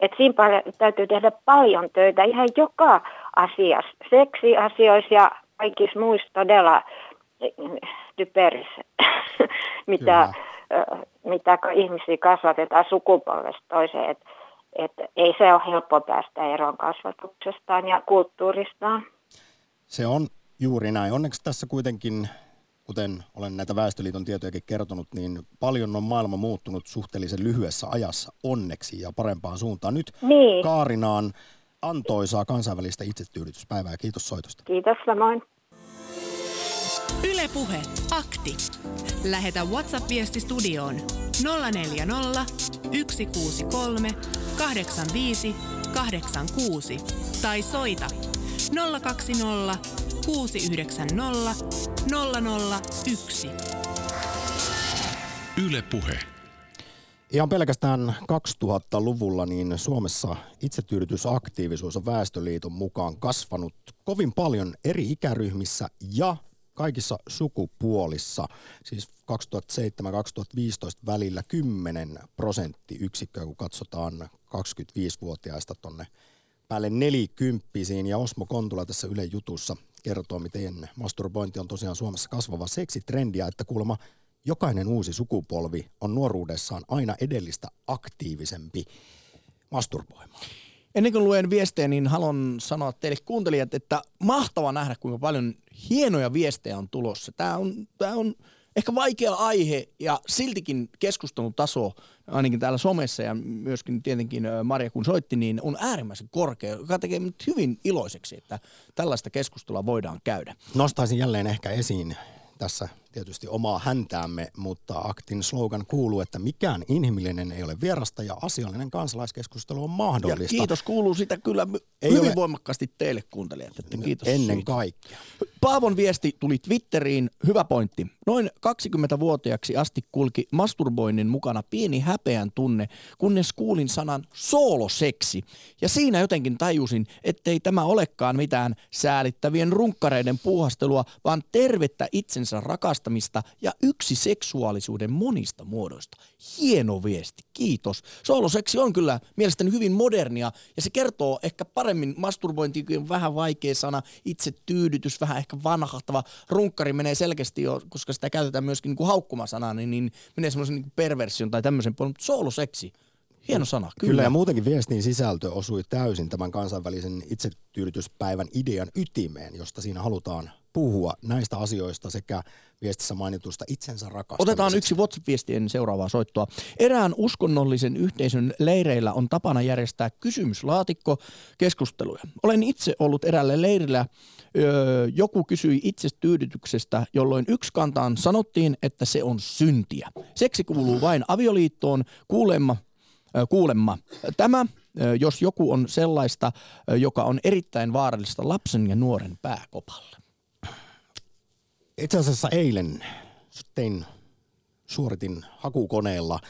Että siinä paljon, täytyy tehdä paljon töitä ihan joka asiassa, seksiasioissa ja kaikissa muissa todella typerissä, mitä, mitä ihmisiä kasvatetaan sukupolvesta toiseen. Että että ei se ole helppo päästä eroon kasvatuksestaan ja kulttuuristaan. Se on juuri näin. Onneksi tässä kuitenkin, kuten olen näitä Väestöliiton tietojakin kertonut, niin paljon on maailma muuttunut suhteellisen lyhyessä ajassa onneksi ja parempaan suuntaan. Nyt niin. Kaarinaan antoisaa kansainvälistä itsetyydytyspäivää. Kiitos soitosta. Kiitos samoin. Ylepuhe akti. Lähetä WhatsApp-viesti studioon 040 163 85 86 tai soita 020 690 001. Yle Puhe. Ihan pelkästään 2000-luvulla niin Suomessa itsetyydytysaktiivisuus on Väestöliiton mukaan kasvanut kovin paljon eri ikäryhmissä ja kaikissa sukupuolissa, siis 2007-2015 välillä 10 prosenttiyksikköä, kun katsotaan 25-vuotiaista tonne päälle nelikymppisiin. Ja Osmo Kontula tässä Yle Jutussa kertoo, miten masturbointi on tosiaan Suomessa kasvava seksitrendi ja että kuulemma jokainen uusi sukupolvi on nuoruudessaan aina edellistä aktiivisempi masturboimaan. Ennen kuin luen viestejä, niin haluan sanoa teille kuuntelijat, että mahtava nähdä, kuinka paljon hienoja viestejä on tulossa. Tämä on, tämä on ehkä vaikea aihe ja siltikin keskustelun taso, ainakin täällä somessa ja myöskin tietenkin Maria kun soitti, niin on äärimmäisen korkea, joka tekee nyt hyvin iloiseksi, että tällaista keskustelua voidaan käydä. Nostaisin jälleen ehkä esiin tässä tietysti omaa häntäämme, mutta aktin slogan kuuluu, että mikään inhimillinen ei ole vierasta ja asiallinen kansalaiskeskustelu on mahdollista. Ja kiitos kuuluu sitä kyllä ei hyvin ole... voimakkaasti teille kuuntelijat. Että kiitos Ennen siitä. kaikkea. Paavon viesti tuli Twitteriin. Hyvä pointti. Noin 20-vuotiaaksi asti kulki masturboinnin mukana pieni häpeän tunne, kunnes kuulin sanan sooloseksi. Ja siinä jotenkin tajusin, ettei tämä olekaan mitään säälittävien runkkareiden puuhastelua, vaan tervettä itsensä rakastamista ja yksi seksuaalisuuden monista muodoista. Hieno viesti, kiitos. Sooloseksi on kyllä mielestäni hyvin modernia ja se kertoo ehkä paremmin masturbointi, vähän vaikea sana, itse tyydytys, vähän ehkä vanhahtava. Runkkari menee selkeästi jo, koska sitä käytetään myöskin niin kuin haukkumasana, niin, niin menee semmoisen niin perversion tai tämmöisen puolen, mutta sooloseksi, Hieno sana, kyllä. Kyllä, ja muutenkin viestin sisältö osui täysin tämän kansainvälisen itsetyydytyspäivän idean ytimeen, josta siinä halutaan puhua näistä asioista sekä viestissä mainitusta itsensä rakastamisesta. Otetaan yksi WhatsApp-viestien seuraavaa soittoa. Erään uskonnollisen yhteisön leireillä on tapana järjestää kysymyslaatikko keskusteluja. Olen itse ollut eräällä leirillä. Öö, joku kysyi itsetyydytyksestä, jolloin yksi kantaan sanottiin, että se on syntiä. Seksi kuuluu vain avioliittoon. Kuulemma, kuulemma. Tämä jos joku on sellaista, joka on erittäin vaarallista lapsen ja nuoren pääkopalle itse asiassa eilen tein, suoritin hakukoneella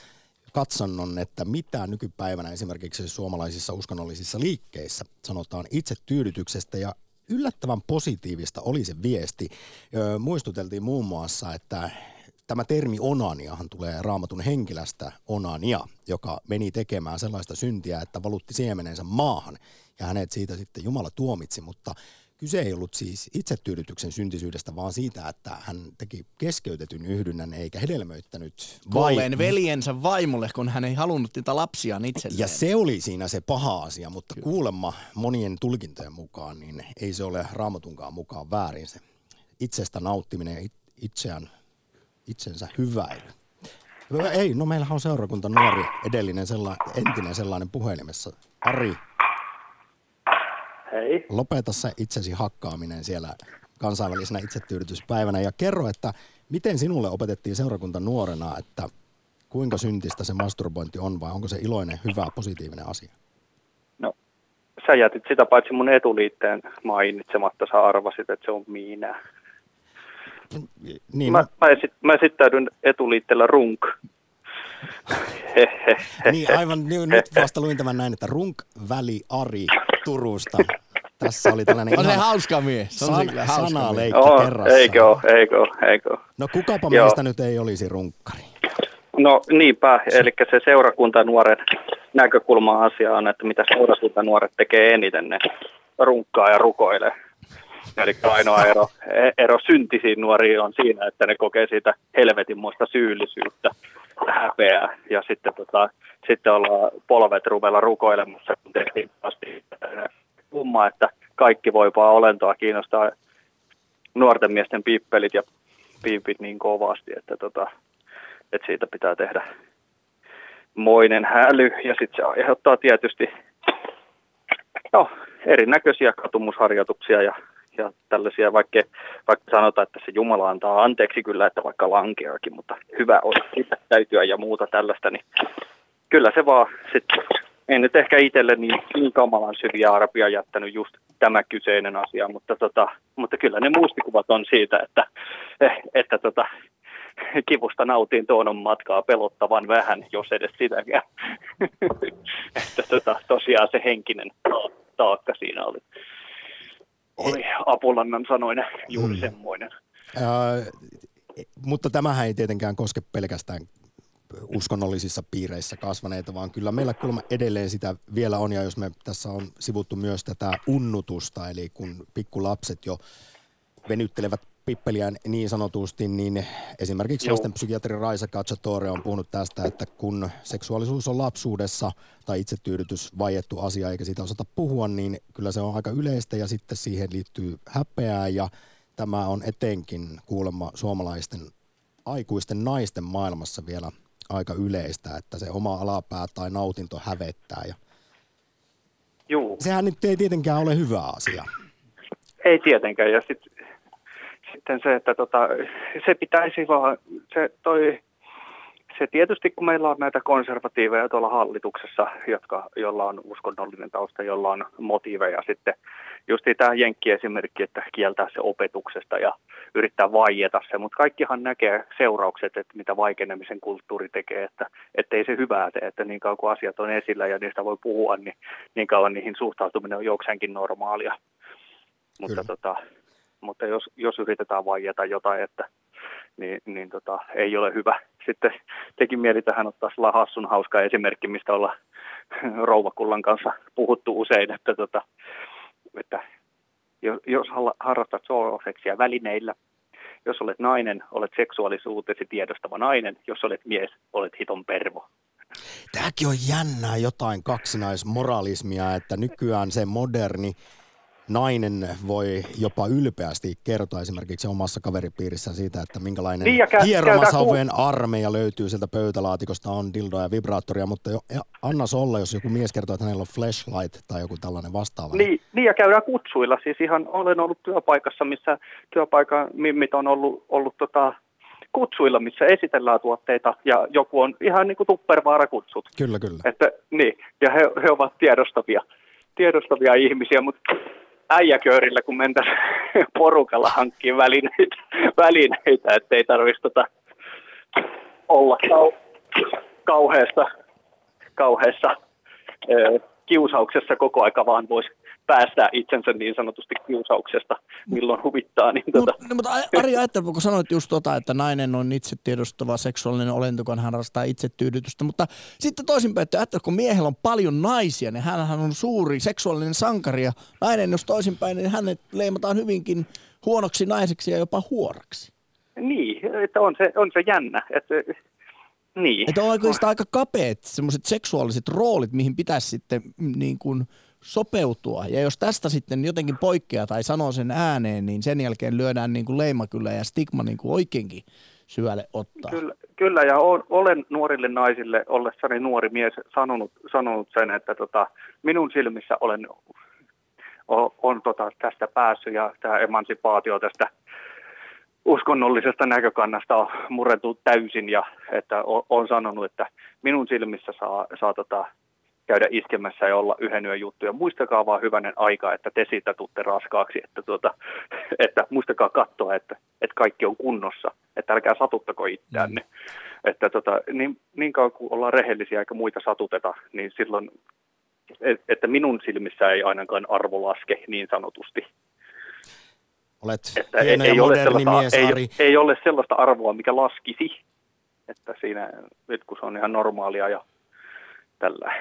katsannon, että mitä nykypäivänä esimerkiksi suomalaisissa uskonnollisissa liikkeissä sanotaan itse tyydytyksestä ja yllättävän positiivista oli se viesti. Muistuteltiin muun muassa, että tämä termi onaniahan tulee raamatun henkilästä onania, joka meni tekemään sellaista syntiä, että valutti siemenensä maahan ja hänet siitä sitten Jumala tuomitsi, mutta kyse ei ollut siis itsetyydytyksen syntisyydestä, vaan siitä, että hän teki keskeytetyn yhdynnän eikä hedelmöittänyt vai... veljensä vaimolle, kun hän ei halunnut niitä lapsiaan itselleen. Ja se oli siinä se paha asia, mutta Kyllä. kuulemma monien tulkintojen mukaan, niin ei se ole raamatunkaan mukaan väärin se itsestä nauttiminen ja itseään, itsensä hyväily. Ei, no meillähän on seurakunta nuori edellinen sellainen, entinen sellainen puhelimessa. Ari, Hei. Lopeta se itsesi hakkaaminen siellä kansainvälisenä itsetyydytyspäivänä ja kerro, että miten sinulle opetettiin seurakunta nuorena, että kuinka syntistä se masturbointi on vai onko se iloinen, hyvä, positiivinen asia? No, sä jätit sitä paitsi mun etuliitteen mainitsematta, sä arvasit, että se on minä. Niin, mä, no. mä, esit, mä esittäydyn etuliitteellä runk. niin aivan nyt vasta luin tämän näin, että Runk Väli Ari Turusta. Tässä oli tällainen on se hauska mies. On san, hauska sanaleikki oh, kerrassa. Eikö, eikö, eikö. No kukapa Joo. meistä nyt ei olisi runkkari? No niinpä, eli se seurakuntanuoren näkökulma asia on, että mitä seurakuntanuoret tekee eniten, ne runkkaa ja rukoilee. Eli ainoa ero, ero syntisiin nuoriin on siinä, että ne kokee siitä helvetinmoista syyllisyyttä, häpeää. Ja sitten, tota, sitten ollaan polvet ruvella rukoilemassa, kun tehtiin asti kumma, että kaikki voipaa olentoa kiinnostaa nuorten miesten pippelit ja piipit niin kovasti, että, tota, että siitä pitää tehdä moinen häly. Ja sitten se aiheuttaa tietysti no, erinäköisiä katumusharjoituksia ja ja tällaisia, vaikka, vaikka sanotaan, että se Jumala antaa anteeksi kyllä, että vaikka lankeakin, mutta hyvä on täytyä ja muuta tällaista, niin kyllä se vaan sitten, en nyt ehkä itselle niin, niin kamalan syviä arpia jättänyt just tämä kyseinen asia, mutta, tota, mutta kyllä ne muistikuvat on siitä, että, että tota, kivusta nautin tuonon matkaa pelottavan vähän, jos edes sitäkään. että tota, tosiaan se henkinen taakka siinä oli oli Apolannan sanoinen juuri mm. semmoinen. Äh, mutta tämähän ei tietenkään koske pelkästään uskonnollisissa piireissä kasvaneita, vaan kyllä meillä kuulemma edelleen sitä vielä on, ja jos me tässä on sivuttu myös tätä unnutusta, eli kun pikkulapset jo venyttelevät pippeliään niin sanotusti, niin esimerkiksi Joo. lastenpsykiatri Raisa Katsatore on puhunut tästä, että kun seksuaalisuus on lapsuudessa tai itsetyydytys vaiettu asia eikä siitä osata puhua, niin kyllä se on aika yleistä ja sitten siihen liittyy häpeää ja tämä on etenkin kuulemma suomalaisten aikuisten naisten maailmassa vielä aika yleistä, että se oma alapää tai nautinto hävettää. Ja Juu. Sehän nyt ei tietenkään ole hyvä asia. Ei tietenkään, ja sitten sitten se, että tota, se pitäisi vaan, se toi, se tietysti kun meillä on näitä konservatiiveja tuolla hallituksessa, jotka, jolla on uskonnollinen tausta, jolla on motiiveja sitten, just tämä Jenkki-esimerkki, että kieltää se opetuksesta ja yrittää vaieta se, mutta kaikkihan näkee seuraukset, että mitä vaikenemisen kulttuuri tekee, että ei se hyvää tee, että niin kauan kuin asiat on esillä ja niistä voi puhua, niin niin kauan niihin suhtautuminen on jokseenkin normaalia. Mutta tota, mutta jos, jos yritetään vaieta jotain, että niin, niin tota, ei ole hyvä. Sitten teki mieli tähän ottaa sellainen hassun hauska esimerkki, mistä ollaan rouvakullan kanssa puhuttu usein, että, tota, että jos harrastat sooloseksia välineillä, jos olet nainen, olet seksuaalisuutesi tiedostava nainen, jos olet mies, olet hiton pervo. Tämäkin on jännää jotain kaksinaismoralismia, että nykyään se moderni nainen voi jopa ylpeästi kertoa esimerkiksi omassa kaveripiirissä siitä, että minkälainen niin hieromasauvojen ku... armeija löytyy sieltä pöytälaatikosta, on dildoa ja vibraattoria, mutta jo, ja anna olla, jos joku mies kertoo, että hänellä on flashlight tai joku tällainen vastaava. Niin, niin ja käydään kutsuilla. Siis ihan olen ollut työpaikassa, missä työpaikan mimmit on ollut, ollut tota, kutsuilla, missä esitellään tuotteita ja joku on ihan niin kuin tuppervaara kutsut. Kyllä, kyllä. Että, niin, ja he, he ovat tiedostavia, tiedostavia ihmisiä, mutta äijäköörillä, kun mentäisiin porukalla hankkia välineitä, välineitä ettei tarvitsisi tota olla kau, kauheassa, kauheassa ö, kiusauksessa koko aika, vaan voisi päästää itsensä niin sanotusti kiusauksesta, milloin huvittaa. Niin Mut, tota, no, mutta Ari- ajattelee, kun sanoit just tota, että nainen on itse tiedostava seksuaalinen olento, kun hän harrastaa itsetyydytystä, mutta sitten toisinpäin, että ajattelee, kun miehellä on paljon naisia, niin hän on suuri seksuaalinen sankari ja nainen, jos toisinpäin, niin hänet leimataan hyvinkin huonoksi naiseksi ja jopa huoraksi. niin, että on se, on se jännä. Että, niin. Että on oikeastaan aika kapeat semmoiset seksuaaliset roolit, mihin pitäisi sitten mm, niin kuin sopeutua. Ja jos tästä sitten jotenkin poikkeaa tai sanoo sen ääneen, niin sen jälkeen lyödään niin kuin leima kyllä ja stigma niin kuin oikeinkin syvälle ottaa. Kyllä, kyllä ja on, olen nuorille naisille ollessani nuori mies sanonut, sanonut sen, että tota, minun silmissä olen on, on tota, tästä päässyt ja tämä emansipaatio tästä uskonnollisesta näkökannasta on murentu täysin ja että on, on sanonut, että minun silmissä saa, saa tota, käydä iskemässä ja olla yhden yön juttuja. Muistakaa vaan hyvänen aika, että te siitä tutte raskaaksi, että, tuota, että muistakaa katsoa, että, että kaikki on kunnossa, että älkää satuttako itseänne. Mm. Että tota, niin, niin kauan kuin ollaan rehellisiä eikä muita satuteta, niin silloin, et- että minun silmissä ei ainakaan arvo laske niin sanotusti. Olet Että ei, ei, ole mies, ei, Ari. ei ole sellaista arvoa, mikä laskisi, että siinä, nyt kun se on ihan normaalia ja tällä.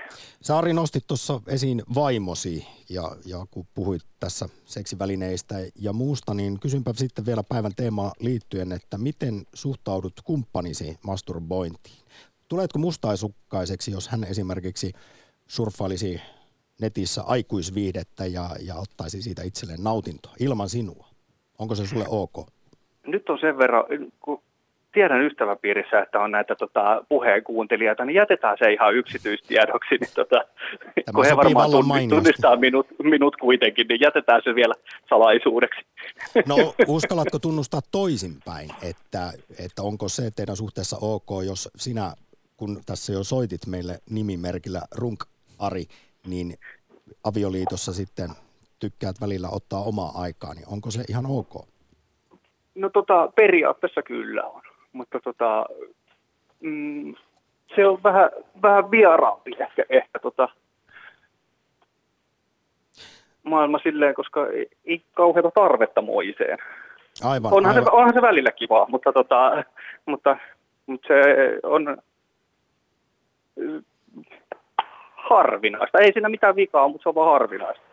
Sä Ari nostit tuossa esiin vaimosi ja, ja kun puhuit tässä seksivälineistä ja muusta, niin kysynpä sitten vielä päivän teemaan liittyen, että miten suhtaudut kumppanisi masturbointiin? Tuletko mustaisukkaiseksi, jos hän esimerkiksi surffailisi netissä aikuisviihdettä ja, ja ottaisi siitä itselleen nautintoa ilman sinua? Onko se sulle ok? nyt on sen verran, kun tiedän ystäväpiirissä, että on näitä tota, puheen kuuntelijoita, niin jätetään se ihan yksityistiedoksi. Niin, tota, kun he varmaan tunnistaa minut, minut kuitenkin, niin jätetään se vielä salaisuudeksi. No uskallatko tunnustaa toisinpäin, että, että onko se teidän suhteessa ok, jos sinä, kun tässä jo soitit meille nimimerkillä Runk Ari, niin avioliitossa sitten tykkäät välillä ottaa omaa aikaa, niin onko se ihan ok? No tota, periaatteessa kyllä on, mutta tota, mm, se on vähän, vähän vieraampi ehkä, ehkä tota, maailma silleen, koska ei, ei kauheata tarvetta moiseen. Aivan, Onhan se, aivan. onhan se välillä kivaa, mutta, tota, mutta, mutta se on harvinaista. Ei siinä mitään vikaa, mutta se on vaan harvinaista.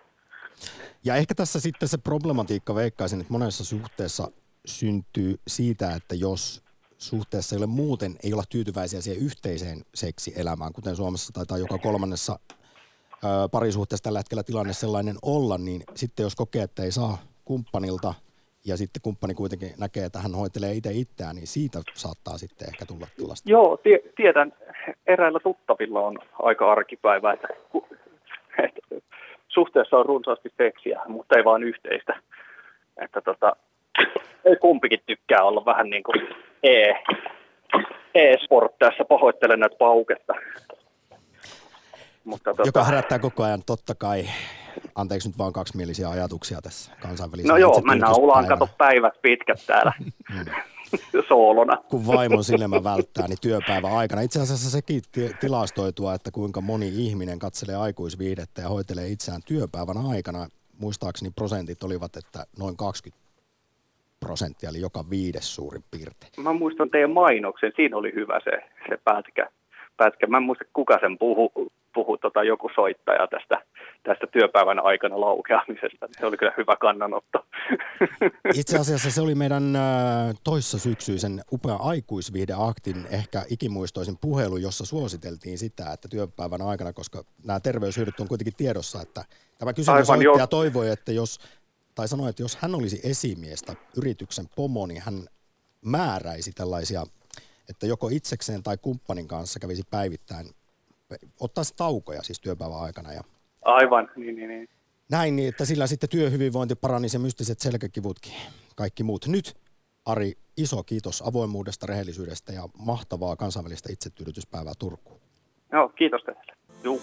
Ja ehkä tässä sitten se problematiikka veikkaisin, että monessa suhteessa syntyy siitä, että jos suhteessa ole muuten, ei olla tyytyväisiä siihen yhteiseen seksielämään, kuten Suomessa taitaa joka kolmannessa ö, parisuhteessa tällä hetkellä tilanne sellainen olla, niin sitten jos kokee, että ei saa kumppanilta ja sitten kumppani kuitenkin näkee, että hän hoitelee itse itseään, niin siitä saattaa sitten ehkä tulla tällaista. Joo, tie, tiedän, eräillä tuttavilla on aika arkipäivä, että, että suhteessa on runsaasti seksiä, mutta ei vaan yhteistä. Että tota, kumpikin tykkää olla vähän niin kuin e, e-sport tässä, pahoittelen näitä pauketta. Mutta tota, Joka herättää koko ajan totta kai, anteeksi nyt vaan kaksimielisiä ajatuksia tässä kansainvälisessä no joo, mennään ulaan, kato päivät pitkät täällä soolona. kun vaimon silmä välttää, niin työpäivän aikana. Itse asiassa sekin ti- tilastoitua, että kuinka moni ihminen katselee aikuisviihdettä ja hoitelee itseään työpäivän aikana. Muistaakseni prosentit olivat, että noin 20 prosenttia, eli joka viides suurin piirtein. Mä muistan teidän mainoksen, siinä oli hyvä se, se pätkä. pätkä. Mä en muista, kuka sen puhu, puhu tota, joku soittaja tästä, tästä työpäivän aikana laukeamisesta. Se oli kyllä hyvä kannanotto. Itse asiassa se oli meidän äh, toissa syksyisen upea aikuisviihdeaktin ehkä ikimuistoisin puhelu, jossa suositeltiin sitä, että työpäivän aikana, koska nämä terveyshyödyt on kuitenkin tiedossa, että tämä kysyvä Aivan, soittaja joo. toivoi, että jos, tai sanoi, että jos hän olisi esimiestä yrityksen pomo, niin hän määräisi tällaisia, että joko itsekseen tai kumppanin kanssa kävisi päivittäin, ottaisi taukoja siis työpäivän aikana ja Aivan, niin, niin, niin. näin, niin että sillä sitten työhyvinvointi parani se mystiset selkäkivutkin, kaikki muut. Nyt Ari, iso kiitos avoimuudesta, rehellisyydestä ja mahtavaa kansainvälistä itsetyydytyspäivää Turkuun. Joo, kiitos teille. Juu.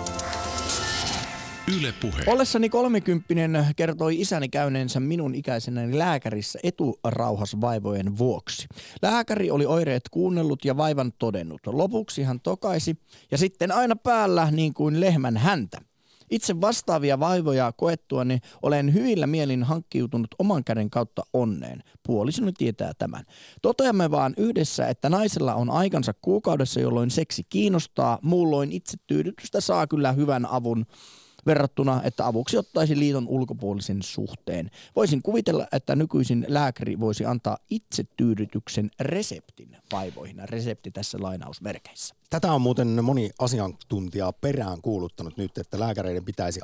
Yle Puhe. Ollessani kolmekymppinen kertoi isäni käyneensä minun ikäisenäni lääkärissä eturauhasvaivojen vuoksi. Lääkäri oli oireet kuunnellut ja vaivan todennut. Lopuksi hän tokaisi ja sitten aina päällä niin kuin lehmän häntä. Itse vastaavia vaivoja koettuani olen hyvillä mielin hankkiutunut oman käden kautta onneen. Puolisoni tietää tämän. Toteamme vaan yhdessä, että naisella on aikansa kuukaudessa, jolloin seksi kiinnostaa. Muulloin itse tyydytystä saa kyllä hyvän avun verrattuna, että avuksi ottaisi liiton ulkopuolisen suhteen. Voisin kuvitella, että nykyisin lääkäri voisi antaa itse tyydytyksen reseptin vaivoihin. Resepti tässä lainausmerkeissä. Tätä on muuten moni asiantuntija perään kuuluttanut nyt, että lääkäreiden pitäisi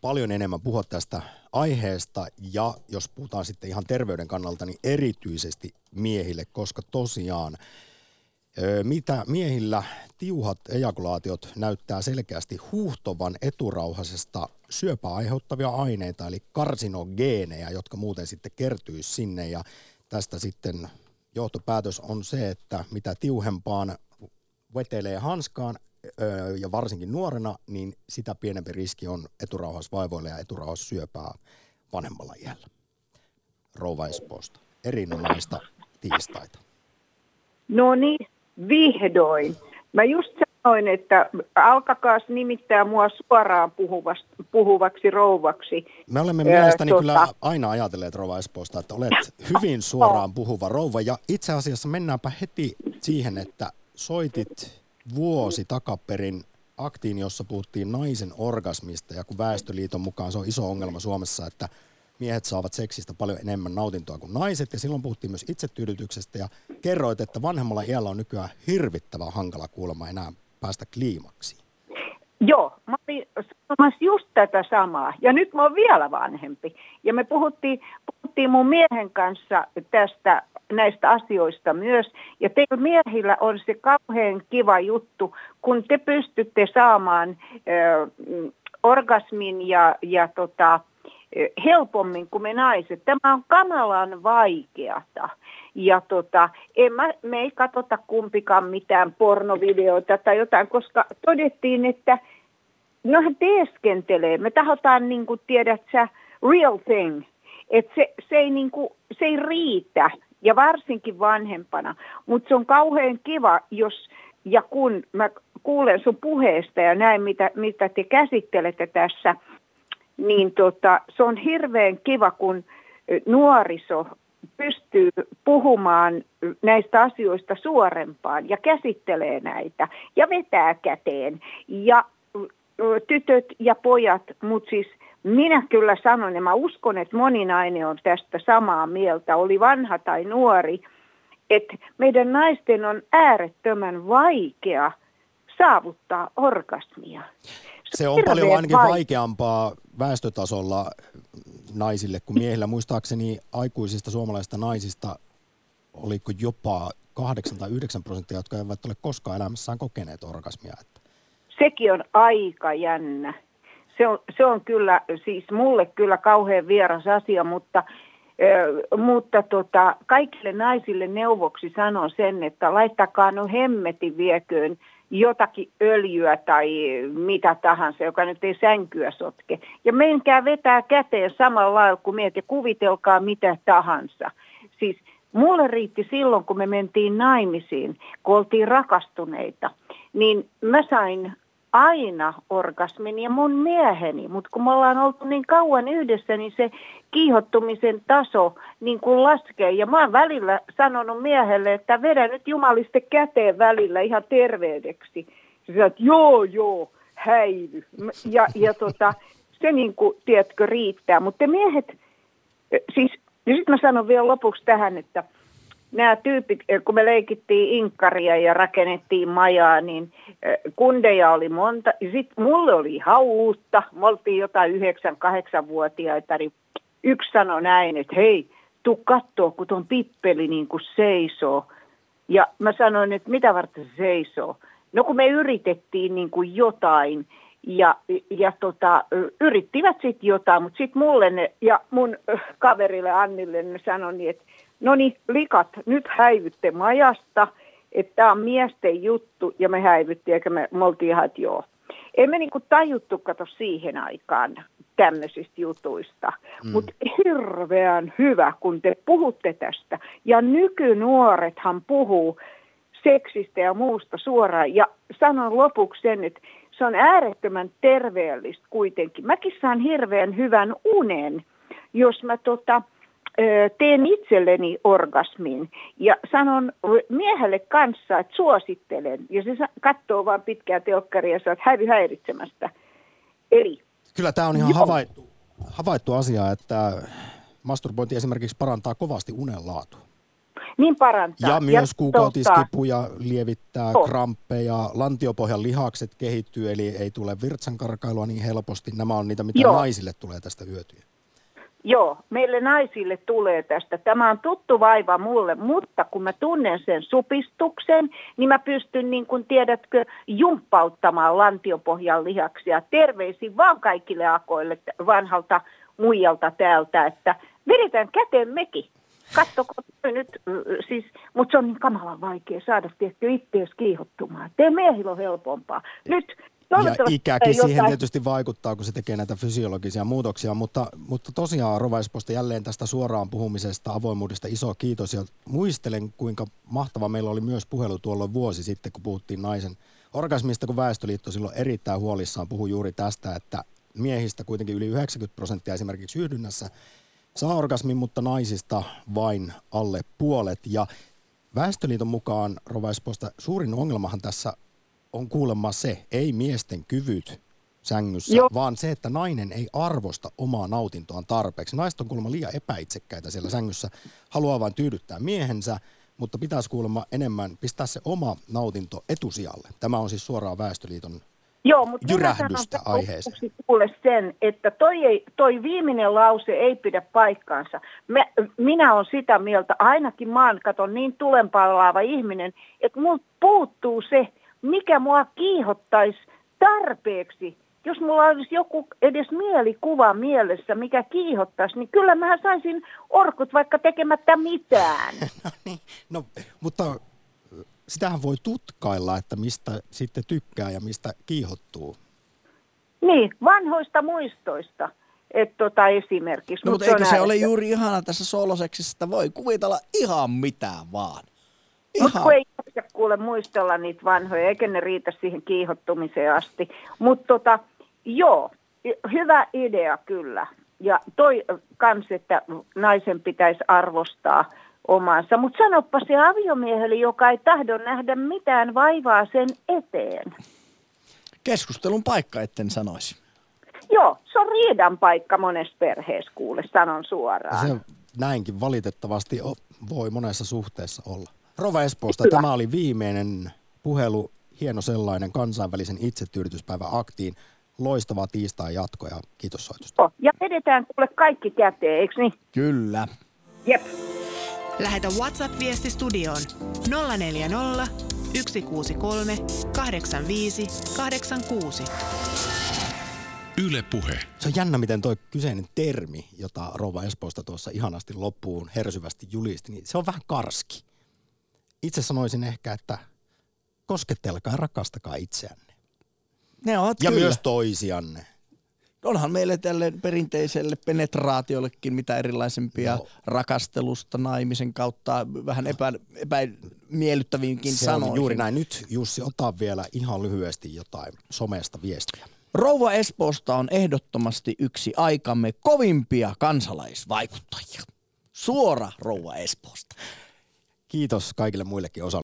paljon enemmän puhua tästä aiheesta ja jos puhutaan sitten ihan terveyden kannalta, niin erityisesti miehille, koska tosiaan mitä miehillä tiuhat ejakulaatiot näyttää selkeästi huuhtovan eturauhasesta syöpää aiheuttavia aineita, eli karsinogeenejä, jotka muuten sitten kertyisi sinne ja tästä sitten johtopäätös on se, että mitä tiuhempaan vetelee hanskaan ja varsinkin nuorena, niin sitä pienempi riski on eturauhasvaivoille ja eturauhassyöpää vanhemmalla iällä. Rouva Espoosta. Erinomaista tiistaita. No niin, vihdoin. Mä just sanoin, että alkakaas nimittää mua suoraan puhuvaksi rouvaksi. Me olemme mielestäni tota- kyllä aina ajatelleet Rouva Espoosta, että olet hyvin suoraan puhuva rouva. Ja itse asiassa mennäänpä heti siihen, että soitit vuosi takaperin aktiin, jossa puhuttiin naisen orgasmista. Ja kun Väestöliiton mukaan se on iso ongelma Suomessa, että miehet saavat seksistä paljon enemmän nautintoa kuin naiset. Ja silloin puhuttiin myös itsetyydytyksestä ja kerroit, että vanhemmalla iällä on nykyään hirvittävän hankala kuulemma enää päästä kliimaksiin. Joo, mä olin sanomassa just tätä samaa. Ja nyt mä oon vielä vanhempi. Ja me puhuttiin, puhuttiin mun miehen kanssa tästä näistä asioista myös. Ja teillä miehillä on se kauhean kiva juttu, kun te pystytte saamaan ö, orgasmin ja, ja tota, helpommin kuin me naiset. Tämä on kamalan vaikeata. Ja tota, en mä, me ei katsota kumpikaan mitään pornovideoita tai jotain, koska todettiin, että no hän teeskentelee. Me tahotaan, niin kuin tiedät sä, real thing. Että se, se, ei niin kuin, se ei riitä, ja varsinkin vanhempana. Mutta se on kauhean kiva, jos ja kun mä kuulen sun puheesta ja näin, mitä, mitä te käsittelette tässä, niin tota, se on hirveän kiva, kun nuoriso pystyy puhumaan näistä asioista suorempaan ja käsittelee näitä ja vetää käteen. Ja tytöt ja pojat, mutta siis minä kyllä sanon, ja mä uskon, että moni nainen on tästä samaa mieltä, oli vanha tai nuori, että meidän naisten on äärettömän vaikea saavuttaa orgasmia. Se on paljon ainakin vaik- vaikeampaa väestötasolla naisille kuin miehillä. Muistaakseni aikuisista suomalaisista naisista oliko jopa 8 tai 9 prosenttia, jotka eivät ole koskaan elämässään kokeneet orgasmia. Sekin on aika jännä. Se on, se on kyllä, siis mulle kyllä kauhean vieras asia, mutta, ö, mutta tota, kaikille naisille neuvoksi sanon sen, että laittakaa no hemmetin vieköön jotakin öljyä tai mitä tahansa, joka nyt ei sänkyä sotke. Ja menkää vetää käteen samalla lailla kuin miehet ja kuvitelkaa mitä tahansa. Siis mulle riitti silloin, kun me mentiin naimisiin, kun oltiin rakastuneita, niin mä sain aina orgasmin ja mun mieheni, mutta kun me ollaan oltu niin kauan yhdessä, niin se kiihottumisen taso niin kuin laskee. Ja mä oon välillä sanonut miehelle, että vedä nyt jumaliste käteen välillä ihan terveydeksi. Se sanoo, että joo, joo, häivy. Ja, ja tota, se niin kuin, tiedätkö, riittää. Mutta miehet, siis, ja sitten mä sanon vielä lopuksi tähän, että nämä tyypit, kun me leikittiin inkkaria ja rakennettiin majaa, niin eh, kundeja oli monta. Sitten mulle oli ihan uutta. Me oltiin jotain 9-8-vuotiaita, niin yksi sanoi näin, että hei, tuu kattoo, kun tuon pippeli niin kuin seisoo. Ja mä sanoin, että mitä varten se seisoo. No kun me yritettiin niin kuin jotain ja, ja tota, yrittivät sitten jotain, mutta sitten mulle ne, ja mun kaverille Annille ne sanoi niin, että no niin, likat, nyt häivytte majasta, että tämä on miesten juttu ja me häivyttiin, eikä me, me oltiin ihan, joo. Emme niinku tajuttu kato siihen aikaan tämmöisistä jutuista, mm. mutta hirveän hyvä, kun te puhutte tästä. Ja nykynuorethan puhuu seksistä ja muusta suoraan. Ja sanon lopuksi sen, että se on äärettömän terveellistä kuitenkin. Mäkin saan hirveän hyvän unen, jos mä tota, teen itselleni orgasmin ja sanon miehelle kanssa, että suosittelen. Ja se katsoo vaan pitkää teokkaria ja sanoo, että häivy häiritsemästä. Eli... Kyllä tämä on ihan havaittu, havaittu asia, että masturbointi esimerkiksi parantaa kovasti unen laatua. Niin parantaa. Ja myös ja kuukautiskipuja lievittää, oh. kramppeja, lantiopohjan lihakset kehittyy, eli ei tule virtsankarkailua niin helposti. Nämä on niitä, mitä Joo. naisille tulee tästä hyötyä. Joo, meille naisille tulee tästä. Tämä on tuttu vaiva mulle, mutta kun mä tunnen sen supistuksen, niin mä pystyn, niin kuin tiedätkö, jumppauttamaan lantiopohjan lihaksia. Terveisin vaan kaikille akoille vanhalta muijalta täältä, että vedetään käteen mekin. Kattoko nyt, siis, mutta se on niin kamalan vaikea saada tietty ittees kiihottumaan. Tee miehillä on helpompaa. Nyt ja ikäkin siihen jotain. tietysti vaikuttaa, kun se tekee näitä fysiologisia muutoksia, mutta, mutta tosiaan Rovaisposta jälleen tästä suoraan puhumisesta, avoimuudesta iso kiitos ja muistelen kuinka mahtava meillä oli myös puhelu tuolloin vuosi sitten, kun puhuttiin naisen orgasmista, kun Väestöliitto silloin erittäin huolissaan puhui juuri tästä, että miehistä kuitenkin yli 90 prosenttia esimerkiksi yhdynnässä saa orgasmin, mutta naisista vain alle puolet ja Väestöliiton mukaan Rovaisposta suurin ongelmahan tässä on kuulemma se, ei miesten kyvyt sängyssä, Joo. vaan se, että nainen ei arvosta omaa nautintoaan tarpeeksi. Naiset on kuulemma liian epäitsekkäitä siellä sängyssä, haluaa vain tyydyttää miehensä, mutta pitäisi kuulemma enemmän pistää se oma nautinto etusijalle. Tämä on siis suoraan Väestöliiton Joo, mutta jyrähdystä aiheeseen. kuule sen, että toi, ei, toi viimeinen lause ei pidä paikkaansa. Me, minä olen sitä mieltä, ainakin maan katon niin tulenpalaava ihminen, että multa puuttuu se, mikä mua kiihottaisi tarpeeksi. Jos mulla olisi joku edes mielikuva mielessä, mikä kiihottaisi, niin kyllä mä saisin orkut vaikka tekemättä mitään. no niin, no, mutta sitähän voi tutkailla, että mistä sitten tykkää ja mistä kiihottuu. Niin, vanhoista muistoista että tota esimerkiksi. No, mutta eikö se ole juuri ihana tässä soloseksissä, että voi kuvitella ihan mitään vaan. Mutta kun ei kuule muistella niitä vanhoja, eikä ne riitä siihen kiihottumiseen asti. Mutta tota, joo, hyvä idea kyllä. Ja toi kans, että naisen pitäisi arvostaa omansa. Mutta sanoppa se aviomiehelle, joka ei tahdo nähdä mitään vaivaa sen eteen. Keskustelun paikka, etten sanoisi. Joo, se on riidan paikka monessa perheessä, kuule, sanon suoraan. se näinkin valitettavasti voi monessa suhteessa olla. Rova Espoosta, tämä oli viimeinen puhelu, hieno sellainen kansainvälisen itsetyydytyspäivän aktiin. Loistava tiistai jatko ja kiitos soitusta. Ja edetään kuule kaikki käteen, eikö niin? Kyllä. Jep. Lähetä WhatsApp-viesti studioon 040 163 85 86. Yle Puhe. Se on jännä, miten tuo kyseinen termi, jota Rova Espoosta tuossa ihanasti loppuun hersyvästi julisti, niin se on vähän karski itse sanoisin ehkä, että koskettelkaa rakastakaa itseänne. Ne on, ja kyllä. myös toisianne. Onhan meille tälle perinteiselle penetraatiollekin mitä erilaisempia no. rakastelusta naimisen kautta vähän epä, epämiellyttäviinkin Se sanoihin. juuri näin. Nyt Jussi, ota vielä ihan lyhyesti jotain somesta viestiä. Rouva Espoosta on ehdottomasti yksi aikamme kovimpia kansalaisvaikuttajia. Suora Rouva Espoosta. Kiitos kaikille muillekin osa